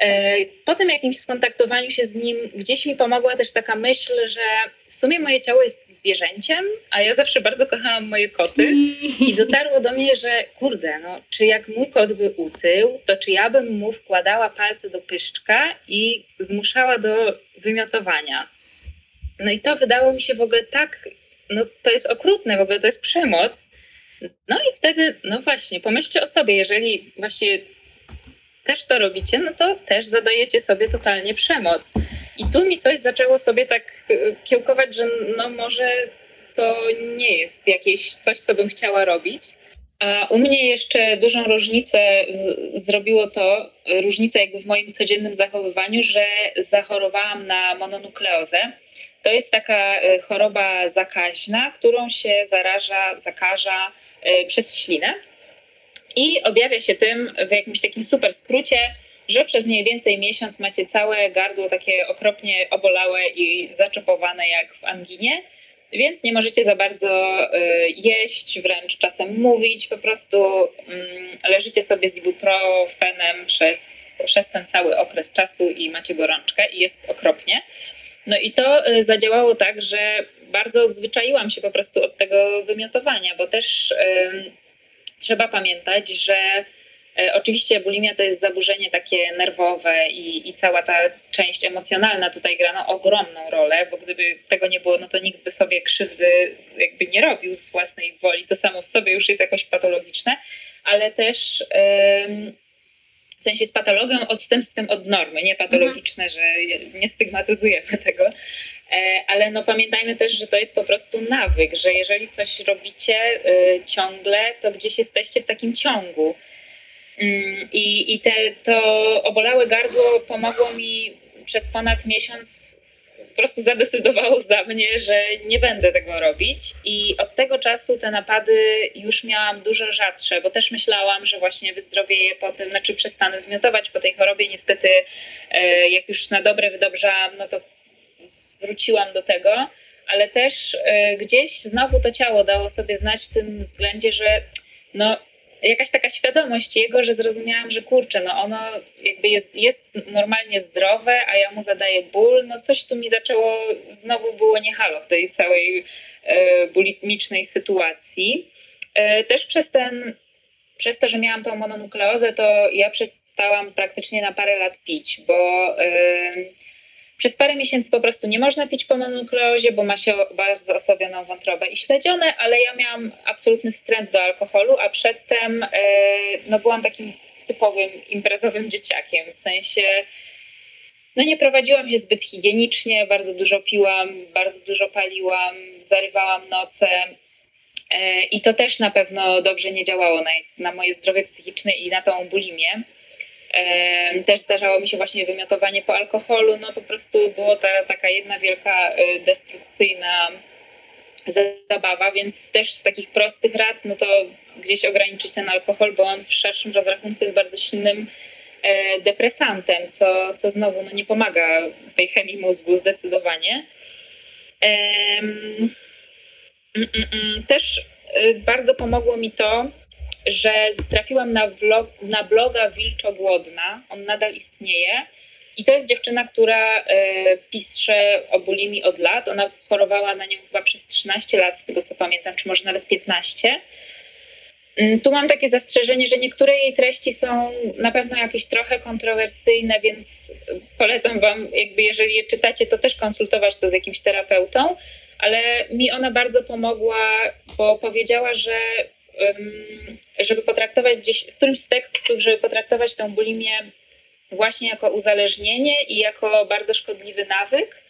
E, po tym jakimś skontaktowaniu się z nim, gdzieś mi pomogła też taka myśl, że w sumie moje ciało jest zwierzęciem, a ja zawsze bardzo kochałam moje koty. [laughs] I dotarło do mnie, że kurde, no, czy jak mój kot by utył, to czy ja bym mu wkładała palce do pyszczka i zmuszała do wymiotowania. No i to wydało mi się w ogóle tak, no to jest okrutne, w ogóle to jest przemoc. No i wtedy, no właśnie, pomyślcie o sobie, jeżeli właśnie też to robicie, no to też zadajecie sobie totalnie przemoc. I tu mi coś zaczęło sobie tak y, kiełkować, że no może to nie jest jakieś coś, co bym chciała robić. A u mnie jeszcze dużą różnicę zrobiło to, różnicę jakby w moim codziennym zachowywaniu, że zachorowałam na mononukleozę. To jest taka y, choroba zakaźna, którą się zaraża, zakaża przez ślinę. I objawia się tym w jakimś takim super skrócie, że przez mniej więcej miesiąc macie całe gardło takie okropnie obolałe i zaczepowane jak w anginie, więc nie możecie za bardzo y, jeść, wręcz czasem mówić, po prostu mm, leżycie sobie z ibuprofenem przez, przez ten cały okres czasu i macie gorączkę i jest okropnie. No i to y, zadziałało tak, że bardzo zwyczaiłam się po prostu od tego wymiotowania, bo też trzeba pamiętać, że e, Oczywiście bulimia to jest zaburzenie takie nerwowe i, i, cała ta część emocjonalna tutaj gra no, ogromną rolę, bo gdyby tego nie było, no to nikt by sobie krzywdy jakby nie robił z własnej woli, co samo w sobie już jest jakoś patologiczne, ale też w sensie z patologią, odstępstwem od normy, nie patologiczne, mhm. że nie stygmatyzujemy tego, ale no pamiętajmy też, że to jest po prostu nawyk, że jeżeli coś robicie y, ciągle, to gdzieś jesteście w takim ciągu. Mm, I, i te, to obolałe gardło pomogło mi przez ponad miesiąc po prostu zadecydowało za mnie, że nie będę tego robić. I od tego czasu te napady już miałam dużo rzadsze, bo też myślałam, że właśnie wyzdrowieję po tym, znaczy przestanę wymiotować po tej chorobie. Niestety, e, jak już na dobre wydobrzałam, no to wróciłam do tego, ale też e, gdzieś znowu to ciało dało sobie znać w tym względzie, że no jakaś taka świadomość jego, że zrozumiałam, że kurczę, no ono jakby jest, jest normalnie zdrowe, a ja mu zadaję ból, no coś tu mi zaczęło, znowu było nie halo w tej całej e, bulimicznej sytuacji. E, też przez ten przez to, że miałam tą mononukleozę, to ja przestałam praktycznie na parę lat pić, bo yy, przez parę miesięcy po prostu nie można pić po mononukleozie, bo ma się bardzo osłabioną wątrobę i śledzione, ale ja miałam absolutny wstręt do alkoholu, a przedtem yy, no, byłam takim typowym imprezowym dzieciakiem, w sensie no nie prowadziłam się zbyt higienicznie, bardzo dużo piłam, bardzo dużo paliłam, zarywałam noce. E, I to też na pewno dobrze nie działało na, na moje zdrowie psychiczne i na tą bulimię. E, też zdarzało mi się właśnie wymiotowanie po alkoholu. No po prostu było ta taka jedna wielka e, destrukcyjna zabawa, więc też z takich prostych rad, no to gdzieś ograniczyć ten alkohol, bo on w szerszym rozrachunku jest bardzo silnym depresantem, co, co znowu no, nie pomaga tej chemii mózgu zdecydowanie. Mm, mm, mm. Też y, bardzo pomogło mi to, że trafiłam na, vlog, na bloga Wilczogłodna. On nadal istnieje. I to jest dziewczyna, która y, pisze o bulimi od lat. Ona chorowała na nią chyba przez 13 lat, z tego co pamiętam, czy może nawet 15. Tu mam takie zastrzeżenie, że niektóre jej treści są na pewno jakieś trochę kontrowersyjne, więc polecam Wam, jakby jeżeli je czytacie, to też konsultować to z jakimś terapeutą ale mi ona bardzo pomogła, bo powiedziała, że żeby potraktować gdzieś, w którymś z tekstów, żeby potraktować tą bulimię właśnie jako uzależnienie i jako bardzo szkodliwy nawyk.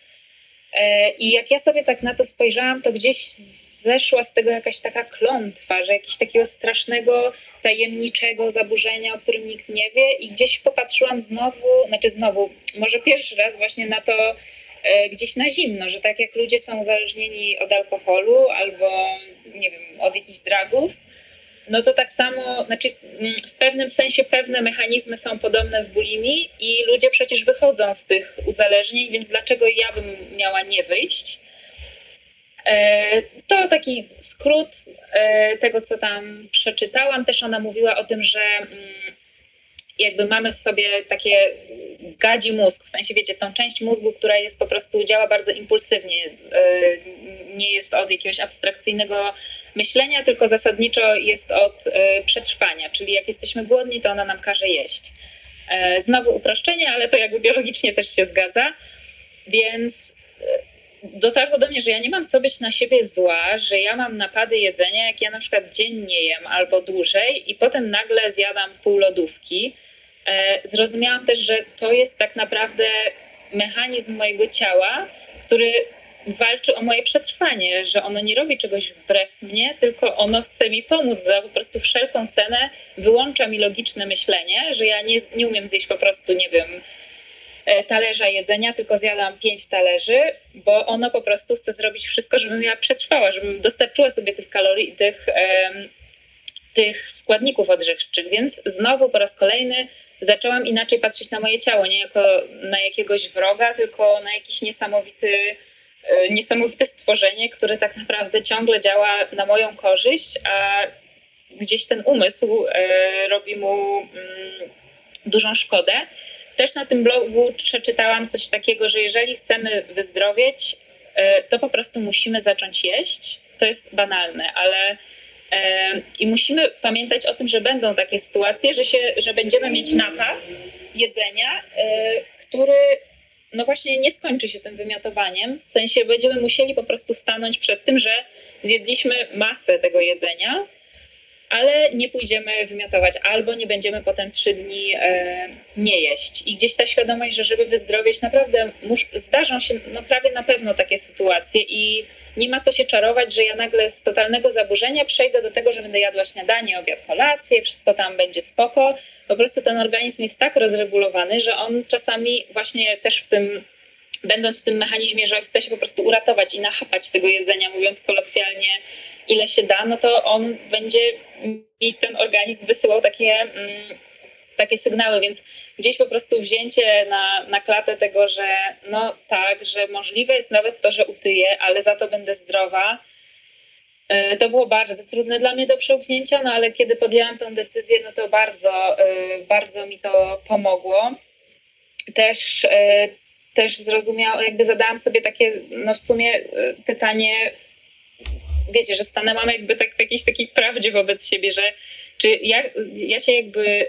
E, I jak ja sobie tak na to spojrzałam, to gdzieś zeszła z tego jakaś taka klątwa, że jakiegoś takiego strasznego, tajemniczego zaburzenia, o którym nikt nie wie, i gdzieś popatrzyłam znowu, znaczy znowu, może pierwszy raz właśnie na to, E, gdzieś na zimno, że tak jak ludzie są uzależnieni od alkoholu albo nie wiem, od jakichś dragów, no to tak samo, znaczy mm, w pewnym sensie pewne mechanizmy są podobne w bulimii i ludzie przecież wychodzą z tych uzależnień, więc dlaczego ja bym miała nie wyjść? E, to taki skrót e, tego, co tam przeczytałam. Też ona mówiła o tym, że mm, jakby mamy w sobie takie gadzi mózg, w sensie wiecie, tą część mózgu, która jest po prostu, działa bardzo impulsywnie, e, nie jest od jakiegoś abstrakcyjnego myślenia, tylko zasadniczo jest od e, przetrwania, czyli jak jesteśmy głodni, to ona nam każe jeść. E, znowu uproszczenie, ale to jakby biologicznie też się zgadza, więc dotarło do mnie, że ja nie mam co być na siebie zła, że ja mam napady jedzenia, jak ja na przykład dziennie jem albo dłużej i potem nagle zjadam pół lodówki, zrozumiałam też, że to jest tak naprawdę mechanizm mojego ciała, który walczy o moje przetrwanie, że ono nie robi czegoś wbrew mnie, tylko ono chce mi pomóc za po prostu wszelką cenę, wyłącza mi logiczne myślenie, że ja nie, nie umiem zjeść po prostu, nie wiem, e, talerza jedzenia, tylko zjadam pięć talerzy, bo ono po prostu chce zrobić wszystko, żebym ja przetrwała, żebym dostarczyła sobie tych kalorii, tych, tych składników odżywczych. Więc znowu po raz kolejny zaczęłam inaczej patrzeć na moje ciało, nie jako na jakiegoś wroga, tylko na jakiś niesamowity, e, niesamowite stworzenie, które tak naprawdę ciągle działa na moją korzyść, a gdzieś ten umysł e, robi mu mm, dużą szkodę. Też na tym blogu przeczytałam coś takiego, że jeżeli chcemy wyzdrowieć, e, to po prostu musimy zacząć jeść. To jest banalne, ale i musimy pamiętać o tym, że będą takie sytuacje, że, się, że będziemy mieć napad jedzenia, e, który no właśnie nie skończy się tym wymiotowaniem. W sensie będziemy musieli po prostu stanąć przed tym, że zjedliśmy masę tego jedzenia, ale nie pójdziemy wymiotować, albo nie będziemy potem trzy dni e, nie jeść. I gdzieś ta świadomość, że żeby wyzdrowieć, naprawdę mus, zdarzą się no prawie na pewno takie sytuacje i nie ma co się czarować, że ja nagle z totalnego zaburzenia przejdę do tego, że będę jadła śniadanie, obiad, kolację, wszystko tam będzie spoko. Po prostu ten organizm jest tak rozregulowany, że on czasami właśnie też w tym będąc w tym mechanizmie, że chce się po prostu uratować i nachapać tego jedzenia, mówiąc kolokwialnie, ile się da, no to on będzie mi ten organizm wysyłał takie, mm, takie sygnały, więc gdzieś po prostu wzięcie na, na klatę tego, że no tak, że możliwe jest nawet to, że utyję, ale za to będę zdrowa. E, to było bardzo trudne dla mnie do przełknięcia, no ale kiedy podjęłam tę decyzję, no to bardzo, e, bardzo mi to pomogło. Też, e, też zrozumiałam, jakby zadałam sobie takie, no w sumie pytanie, wiecie, że stanęłam jakby tak w jakiejś takiej prawdzie wobec siebie, że czy ja, ja się jakby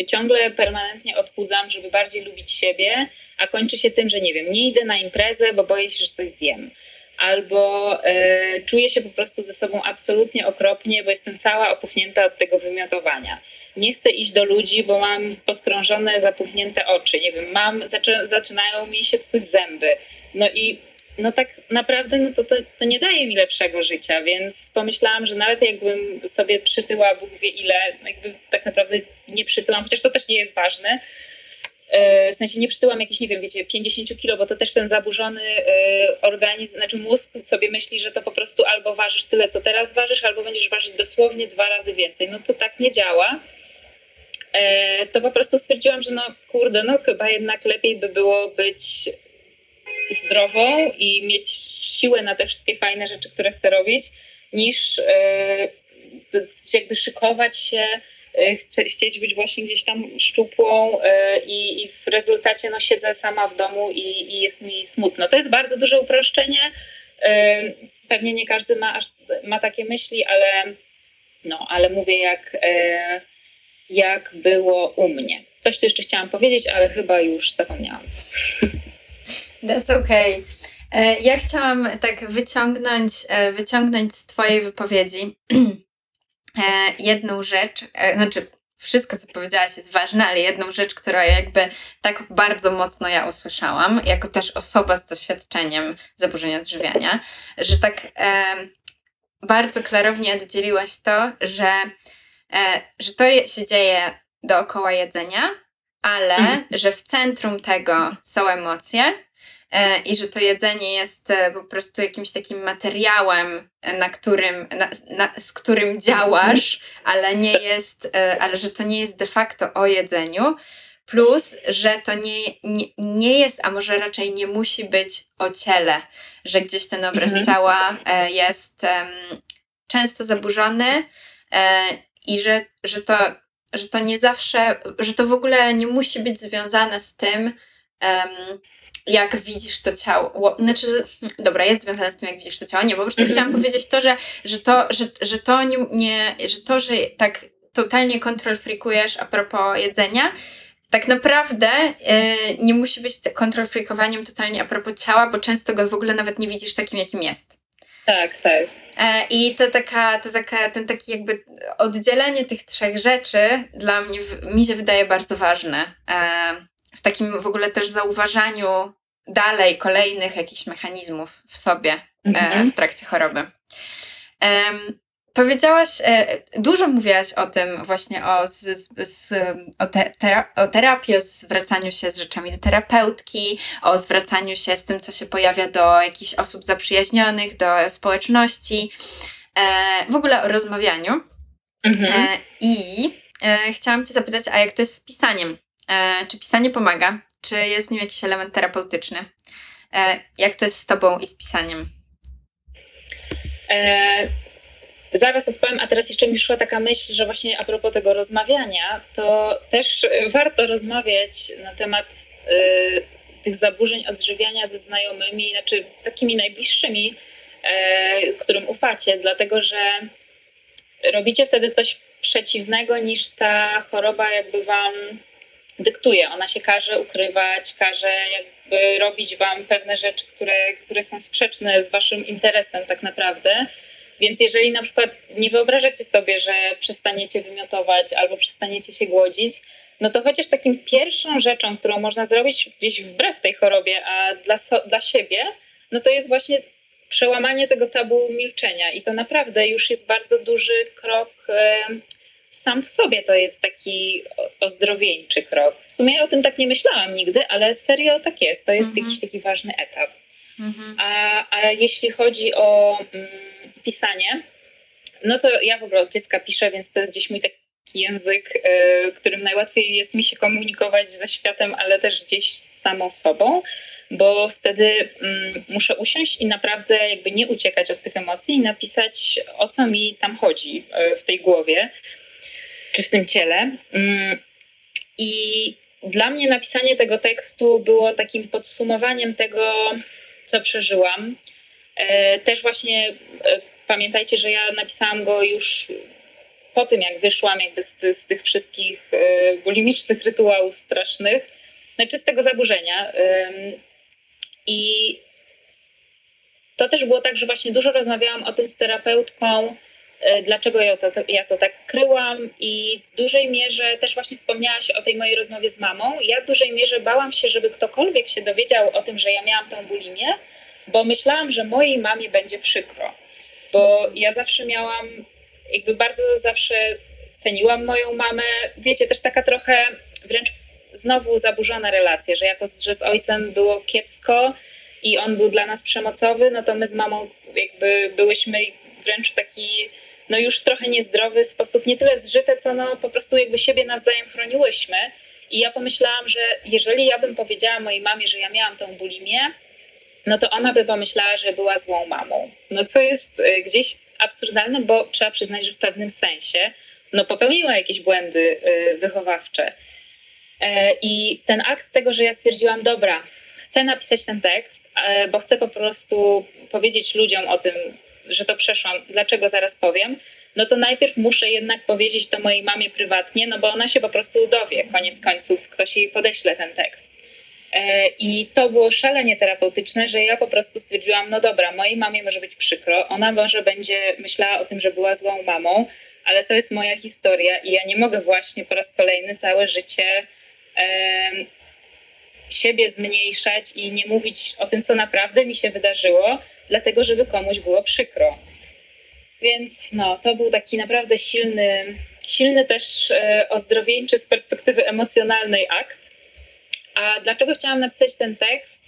y, ciągle permanentnie odchudzam, żeby bardziej lubić siebie, a kończy się tym, że nie wiem, nie idę na imprezę, bo boję się, że coś zjem. Albo y, czuję się po prostu ze sobą absolutnie okropnie, bo jestem cała opuchnięta od tego wymiotowania. Nie chcę iść do ludzi, bo mam podkrążone, zapuchnięte oczy. Nie wiem, mam, zaczy, zaczynają mi się psuć zęby. No i no tak naprawdę no to, to, to nie daje mi lepszego życia, więc pomyślałam, że nawet jakbym sobie przytyła Bóg wie ile, jakby tak naprawdę nie przytyłam, chociaż to też nie jest ważne, e, w sensie nie przytyłam jakieś, nie wiem, wiecie, 50 kilo, bo to też ten zaburzony e, organizm, znaczy mózg sobie myśli, że to po prostu albo ważysz tyle, co teraz ważysz, albo będziesz ważyć dosłownie dwa razy więcej. No to tak nie działa. E, to po prostu stwierdziłam, że no kurde, no chyba jednak lepiej by było być zdrową i mieć siłę na te wszystkie fajne rzeczy, które chcę robić, niż e, jakby szykować się, e, chcieć być właśnie gdzieś tam szczupłą i, i w rezultacie no, siedzę sama w domu i, i jest mi smutno. To jest bardzo duże uproszczenie. Pewnie nie każdy ma, aż, ma takie myśli, ale, no, ale mówię jak, jak było u mnie. Coś tu jeszcze chciałam powiedzieć, ale chyba już zapomniałam. That's okay. E, ja chciałam tak wyciągnąć, e, wyciągnąć z Twojej wypowiedzi [clears throat] e, jedną rzecz, znaczy wszystko, co powiedziałaś jest ważne, ale jedną rzecz, która jakby tak bardzo mocno ja usłyszałam, jako też osoba z doświadczeniem zaburzenia odżywiania, że tak bardzo klarownie oddzieliłaś to, że, że to się dzieje dookoła jedzenia, ale mhm. że w centrum tego są emocje E, i że to jedzenie jest e, po prostu jakimś takim materiałem, e, na którym, na, na, z którym działasz, ale nie jest, ale że to nie jest de facto o jedzeniu. Plus, że to nie, nie, nie jest, a może raczej nie musi być o ciele, że gdzieś ten obraz mhm. ciała jest um, często zaburzony i że, że, to, że to nie zawsze, że to w ogóle nie musi być związane z tym, um, jak widzisz to ciało. Znaczy, dobra, jest związane z tym, jak widzisz to ciało. Nie, po prostu chciałam [clears throat] powiedzieć to, że, że to, że, że to nie, nie, że to, że tak totalnie kontrol freakujesz a propos jedzenia, tak naprawdę yy, nie musi być kontrol freakowaniem totalnie a propos ciała, bo często go w ogóle nawet nie widzisz takim, jakim jest. Tak, tak. E, I to taka, to taka, ten taki jakby oddzielenie tych trzech rzeczy dla mnie, mi się wydaje bardzo ważne. E, w takim w ogóle też zauważaniu dalej kolejnych jakichś mechanizmów w sobie e, mhm. w trakcie choroby. Powiedziałaś, e, dużo mówiłaś o tym właśnie o, z, z, o, te, tera, o terapii, o zwracaniu się z rzeczami do terapeutki, o zwracaniu się z tym, co się pojawia do jakichś osób zaprzyjaźnionych, do społeczności, e, w ogóle o rozmawianiu. Mhm. I chciałam Cię zapytać, a jak to jest z pisaniem? E, czy pisanie pomaga? Czy jest w nim jakiś element terapeutyczny? E, jak to jest z Tobą i z pisaniem? E, zaraz odpowiem, a teraz jeszcze mi szła taka myśl, że właśnie a propos tego rozmawiania, to też warto rozmawiać na temat y, tych zaburzeń odżywiania ze znajomymi, znaczy takimi najbliższymi, y, którym ufacie, dlatego że robicie wtedy coś przeciwnego niż ta choroba jakby wam dyktuje. Ona się każe ukrywać, każe jakby robić wam pewne rzeczy, które, które są sprzeczne z waszym interesem tak naprawdę. Więc jeżeli na przykład nie wyobrażacie sobie, że przestaniecie wymiotować albo przestaniecie się głodzić, no to chociaż takim pierwszą rzeczą, którą można zrobić gdzieś wbrew tej chorobie, a dla, so, dla siebie, no to jest właśnie przełamanie tego tabu milczenia. I to naprawdę już jest bardzo duży krok sam w sobie to jest taki ozdrowieńczy krok. W sumie ja o tym tak nie myślałam nigdy, ale serio tak jest. To jest mhm. jakiś taki ważny etap. Mhm. A, a jeśli chodzi o mm, pisanie, no to ja w ogóle od dziecka piszę, więc to jest gdzieś mój taki język, y, którym najłatwiej jest mi się komunikować ze światem, ale też gdzieś z samą sobą, bo wtedy y, muszę usiąść i naprawdę jakby nie uciekać od tych emocji i napisać, o co mi tam chodzi y, w tej głowie czy w tym ciele. Mm, I dla mnie napisanie tego tekstu było takim podsumowaniem tego, co przeżyłam. E, też właśnie pamiętajcie, że ja napisałam go już po tym, jak wyszłam jakby z, z tych wszystkich y, bulimicznych rytuałów strasznych, znaczy z tego zaburzenia. I to też było tak, że właśnie dużo rozmawiałam o tym z terapeutką, y, dlaczego ja to, ja to tak kryłam i w dużej mierze też właśnie wspomniałaś o tej mojej rozmowie z mamą. Ja w dużej mierze bałam się, żeby ktokolwiek się dowiedział o tym, że ja miałam tą bulimię, bo myślałam, że mojej mamie będzie przykro. Bo ja zawsze miałam, jakby bardzo zawsze ceniłam moją mamę. Wiecie, też taka trochę wręcz znowu zaburzona relacja, że jako, że z ojcem było kiepsko i on był dla nas przemocowy, no to my z mamą jakby byłyśmy wręcz w taki no już trochę niezdrowy sposób, nie tyle zżyte, co no po prostu jakby siebie nawzajem chroniłyśmy. I ja pomyślałam, że jeżeli ja bym powiedziała mojej mamie, że ja miałam tą bulimię, no to ona by pomyślała, że była złą mamą. No co jest y, gdzieś absurdalne, bo trzeba przyznać, że w pewnym sensie no popełniła jakieś błędy y, wychowawcze. E, I ten akt tego, że ja stwierdziłam, dobra, chcę napisać ten tekst, e, bo chcę po prostu powiedzieć ludziom o tym, że to przeszłam, dlaczego zaraz powiem, no to najpierw muszę jednak powiedzieć to mojej mamie prywatnie, no bo ona się po prostu dowie, koniec końców, ktoś jej podeśle ten tekst. E, I to było szalenie terapeutyczne, że ja po prostu stwierdziłam, no dobra, mojej mamie może być przykro, ona może będzie myślała o tym, że była złą mamą, ale to jest moja historia i ja nie mogę właśnie po raz kolejny całe życie e, siebie zmniejszać i nie mówić o tym, co naprawdę mi się wydarzyło, dlatego żeby komuś było przykro. Więc no, to był taki naprawdę silny, silny też e, ozdrowieńczy z perspektywy emocjonalnej akt. A dlaczego chciałam napisać ten tekst?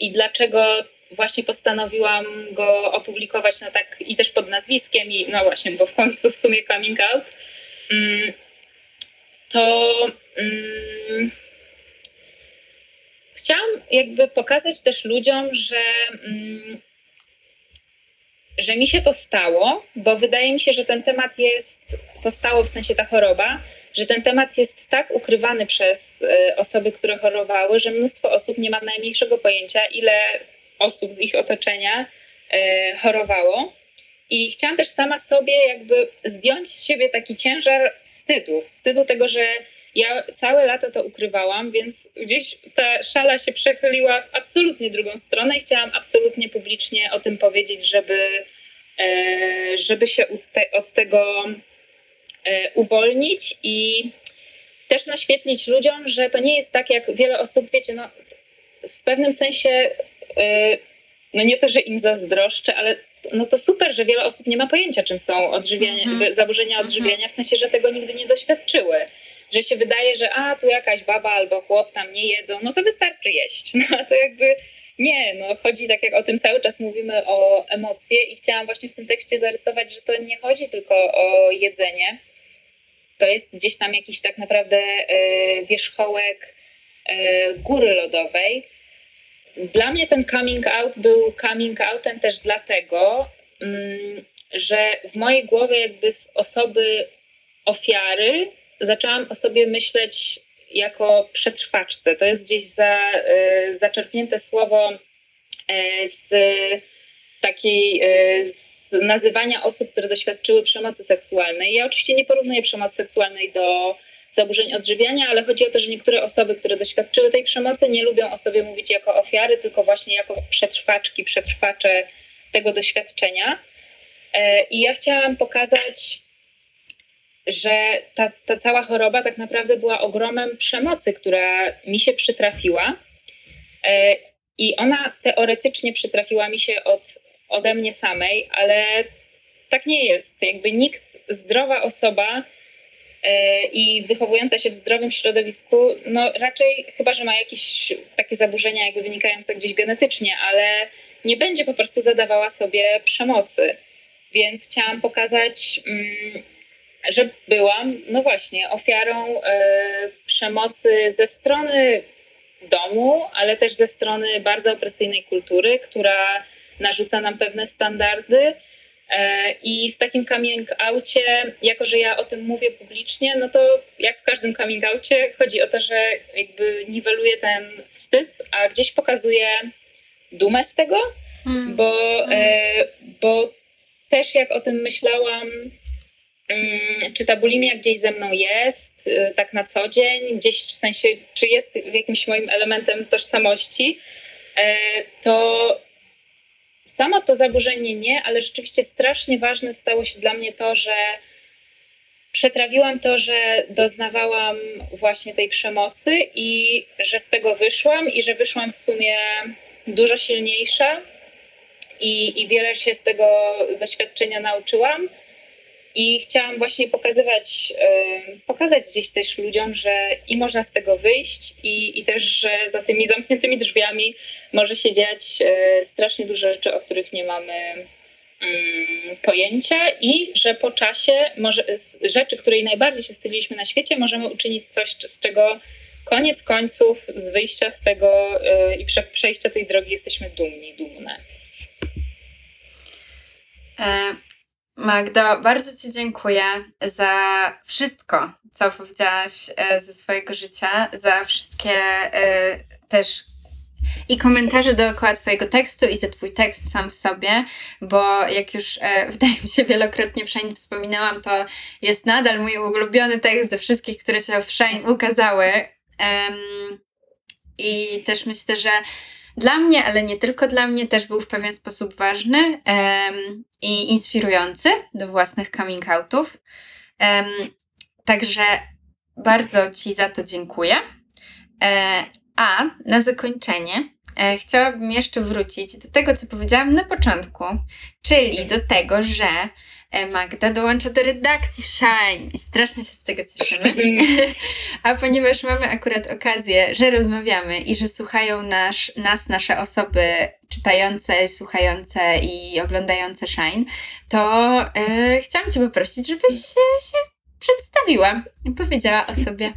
I dlaczego właśnie postanowiłam go opublikować na tak i też pod nazwiskiem i no właśnie, bo w końcu w sumie coming out, mm, to mm, chciałam jakby pokazać też ludziom, że mm, że mi się to stało, bo wydaje mi się, że ten temat jest, to stało w sensie ta choroba, że ten temat jest tak ukrywany przez e, osoby, które chorowały, że mnóstwo osób nie ma najmniejszego pojęcia, ile osób z ich otoczenia e, chorowało. I chciałam też sama sobie jakby zdjąć z siebie taki ciężar wstydu, wstydu tego, że ja całe lata to ukrywałam, więc gdzieś ta szala się przechyliła w absolutnie drugą stronę i chciałam absolutnie publicznie o tym powiedzieć, żeby, e, żeby się od tego E, uwolnić i też naświetlić ludziom, że to nie jest tak, jak wiele osób, wiecie, no, w pewnym sensie, e, no nie to, że im zazdroszczę, ale no to super, że wiele osób nie ma pojęcia, czym są odżywiania, mm-hmm. zaburzenia mhm. odżywiania, w sensie, że tego nigdy nie doświadczyły. Że się wydaje, że a, tu jakaś baba albo chłop tam nie jedzą, no to wystarczy jeść. [laughs] No a to jakby nie, no chodzi tak jak o tym cały czas mówimy o emocje i chciałam właśnie w tym tekście zarysować, że to nie chodzi tylko o jedzenie, to jest gdzieś tam jakiś tak naprawdę e, wierzchołek e, góry lodowej. Dla mnie ten coming out był coming outem też dlatego, mm, że w mojej głowie jakby z osoby ofiary zaczęłam o sobie myśleć jako przetrwaczce. To jest gdzieś za, e, zaczerpnięte słowo z takiej z nazywania osób, które doświadczyły przemocy seksualnej. Ja oczywiście nie porównuję przemocy seksualnej do zaburzeń odżywiania, ale chodzi o to, że niektóre osoby, które doświadczyły tej przemocy, nie lubią o sobie mówić jako ofiary, tylko właśnie jako przetrwaczki, przetrwacze tego doświadczenia. E, I ja chciałam pokazać, że ta, ta cała choroba tak naprawdę była ogromem przemocy, która mi się przytrafiła. E, I ona teoretycznie przytrafiła mi się od ode mnie samej, ale tak nie jest. Jakby nikt, zdrowa osoba e, i wychowująca się w zdrowym środowisku, no raczej chyba, że ma jakieś takie zaburzenia jakby wynikające gdzieś genetycznie, ale nie będzie po prostu zadawała sobie przemocy. Więc chciałam pokazać, mm, że byłam, no właśnie, ofiarą e, przemocy ze strony domu, ale też ze strony bardzo opresyjnej kultury, która narzuca nam pewne standardy. E, I w takim coming outie, jako że ja o tym mówię publicznie, no to jak w każdym coming outie chodzi o to, że jakby niweluję ten wstyd, a gdzieś pokazuję dumę z tego, Mm. bo, e, bo też jak o tym myślałam, mm, czy ta bulimia gdzieś ze mną jest, e, tak na co dzień, gdzieś w sensie, czy jest jakimś moim elementem tożsamości, e, to samo to zaburzenie nie, ale rzeczywiście strasznie ważne stało się dla mnie to, że przetrawiłam to, że doznawałam właśnie tej przemocy i że z tego wyszłam i że wyszłam w sumie dużo silniejsza i, i wiele się z tego doświadczenia nauczyłam. I chciałam właśnie pokazywać, pokazać gdzieś też ludziom, że i można z tego wyjść, i, i też, że za tymi zamkniętymi drzwiami może się dziać e, strasznie dużo rzeczy, o których nie mamy mm, pojęcia, i że po czasie może z rzeczy, której najbardziej się wstydziliśmy na świecie, możemy uczynić coś, z czego koniec końców, z wyjścia z tego e, i prze, przejścia tej drogi jesteśmy dumni, dumne. E, Magdo, bardzo Ci dziękuję za wszystko, co powiedziałaś e, ze swojego życia, za wszystkie e, też i komentarze dookoła Twojego tekstu i za Twój tekst sam w sobie, bo jak już e, [laughs] wydaje mi się wielokrotnie w Shine wspominałam, to jest nadal mój ulubiony tekst ze wszystkich, które się w Shine ukazały. I też myślę, że dla mnie, ale nie tylko dla mnie, też był w pewien sposób ważny em, i inspirujący do własnych coming outów. Em, także bardzo Ci za to dziękuję. E, a na zakończenie e, chciałabym jeszcze wrócić do tego, co powiedziałam na początku, czyli do tego, że Magda dołącza do redakcji Shine i strasznie się z tego cieszymy. [laughs] A ponieważ mamy akurat okazję, że rozmawiamy i że słuchają nasz, nas nasze osoby czytające, słuchające i oglądające Shine, to e, chciałam Cię poprosić, żebyś się, się przedstawiła i powiedziała o sobie.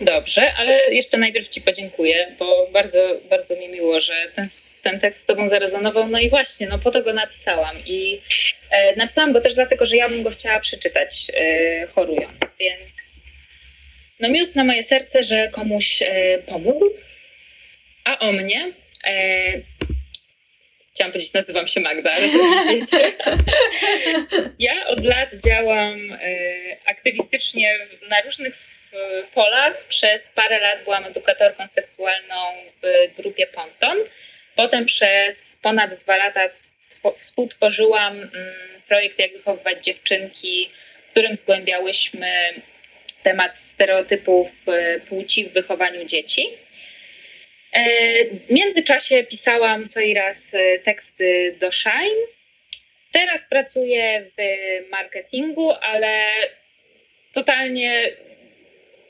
Dobrze, ale jeszcze najpierw Ci podziękuję, bo bardzo, bardzo mi miło, że ten, ten tekst z Tobą zarezonował. No i właśnie, no po to go napisałam. I e, napisałam go też dlatego, że ja bym go chciała przeczytać e, chorując, więc no miósł na moje serce, że komuś e, pomógł, a o mnie e, chciałam powiedzieć, nazywam się Magda, ale to już wiecie. [laughs] Ja od lat działam e, aktywistycznie na różnych e, polach. Przez parę lat byłam edukatorką seksualną w grupie Ponton. Potem przez ponad dwa lata tw- współtworzyłam mm, projekt Jak wychowywać dziewczynki, w którym zgłębiałyśmy temat stereotypów e, płci w wychowaniu dzieci. E, W międzyczasie pisałam co i raz e, teksty do Shine. Teraz pracuję w marketingu, ale totalnie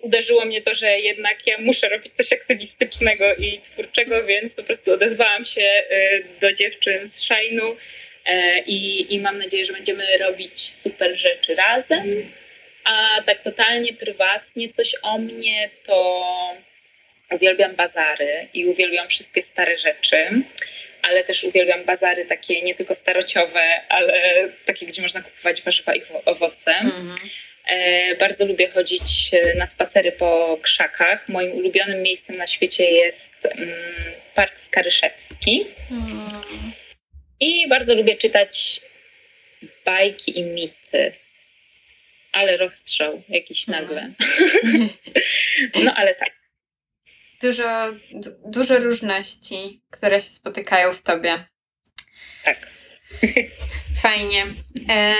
uderzyło mnie to, że jednak ja muszę robić coś aktywistycznego i twórczego, więc po prostu odezwałam się e, do dziewczyn z Shine'u e, i, i mam nadzieję, że będziemy robić super rzeczy razem. A tak totalnie prywatnie coś o mnie to uwielbiam bazary i uwielbiam wszystkie stare rzeczy, ale też uwielbiam bazary takie nie tylko starociowe, ale takie, gdzie można kupować warzywa i wo- owoce. Mhm. E, bardzo lubię chodzić e, na spacery po krzakach. Moim ulubionym miejscem na świecie jest mm, Park Skaryszewski. Mm. I bardzo lubię czytać bajki i mity. Ale rozstrzał jakiś nagle. [laughs] No ale tak. Dużo, du- dużo różności, które się spotykają w tobie. Tak. Fajnie. E,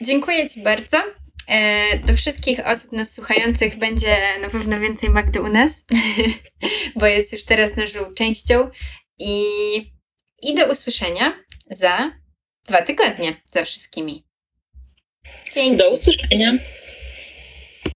dziękuję Ci bardzo. E, do wszystkich osób nas słuchających będzie na pewno więcej Magdy u nas, [laughs] bo jest już teraz naszą częścią. I, I do usłyszenia za dwa tygodnie za wszystkimi. Dzięki. Do usłyszenia.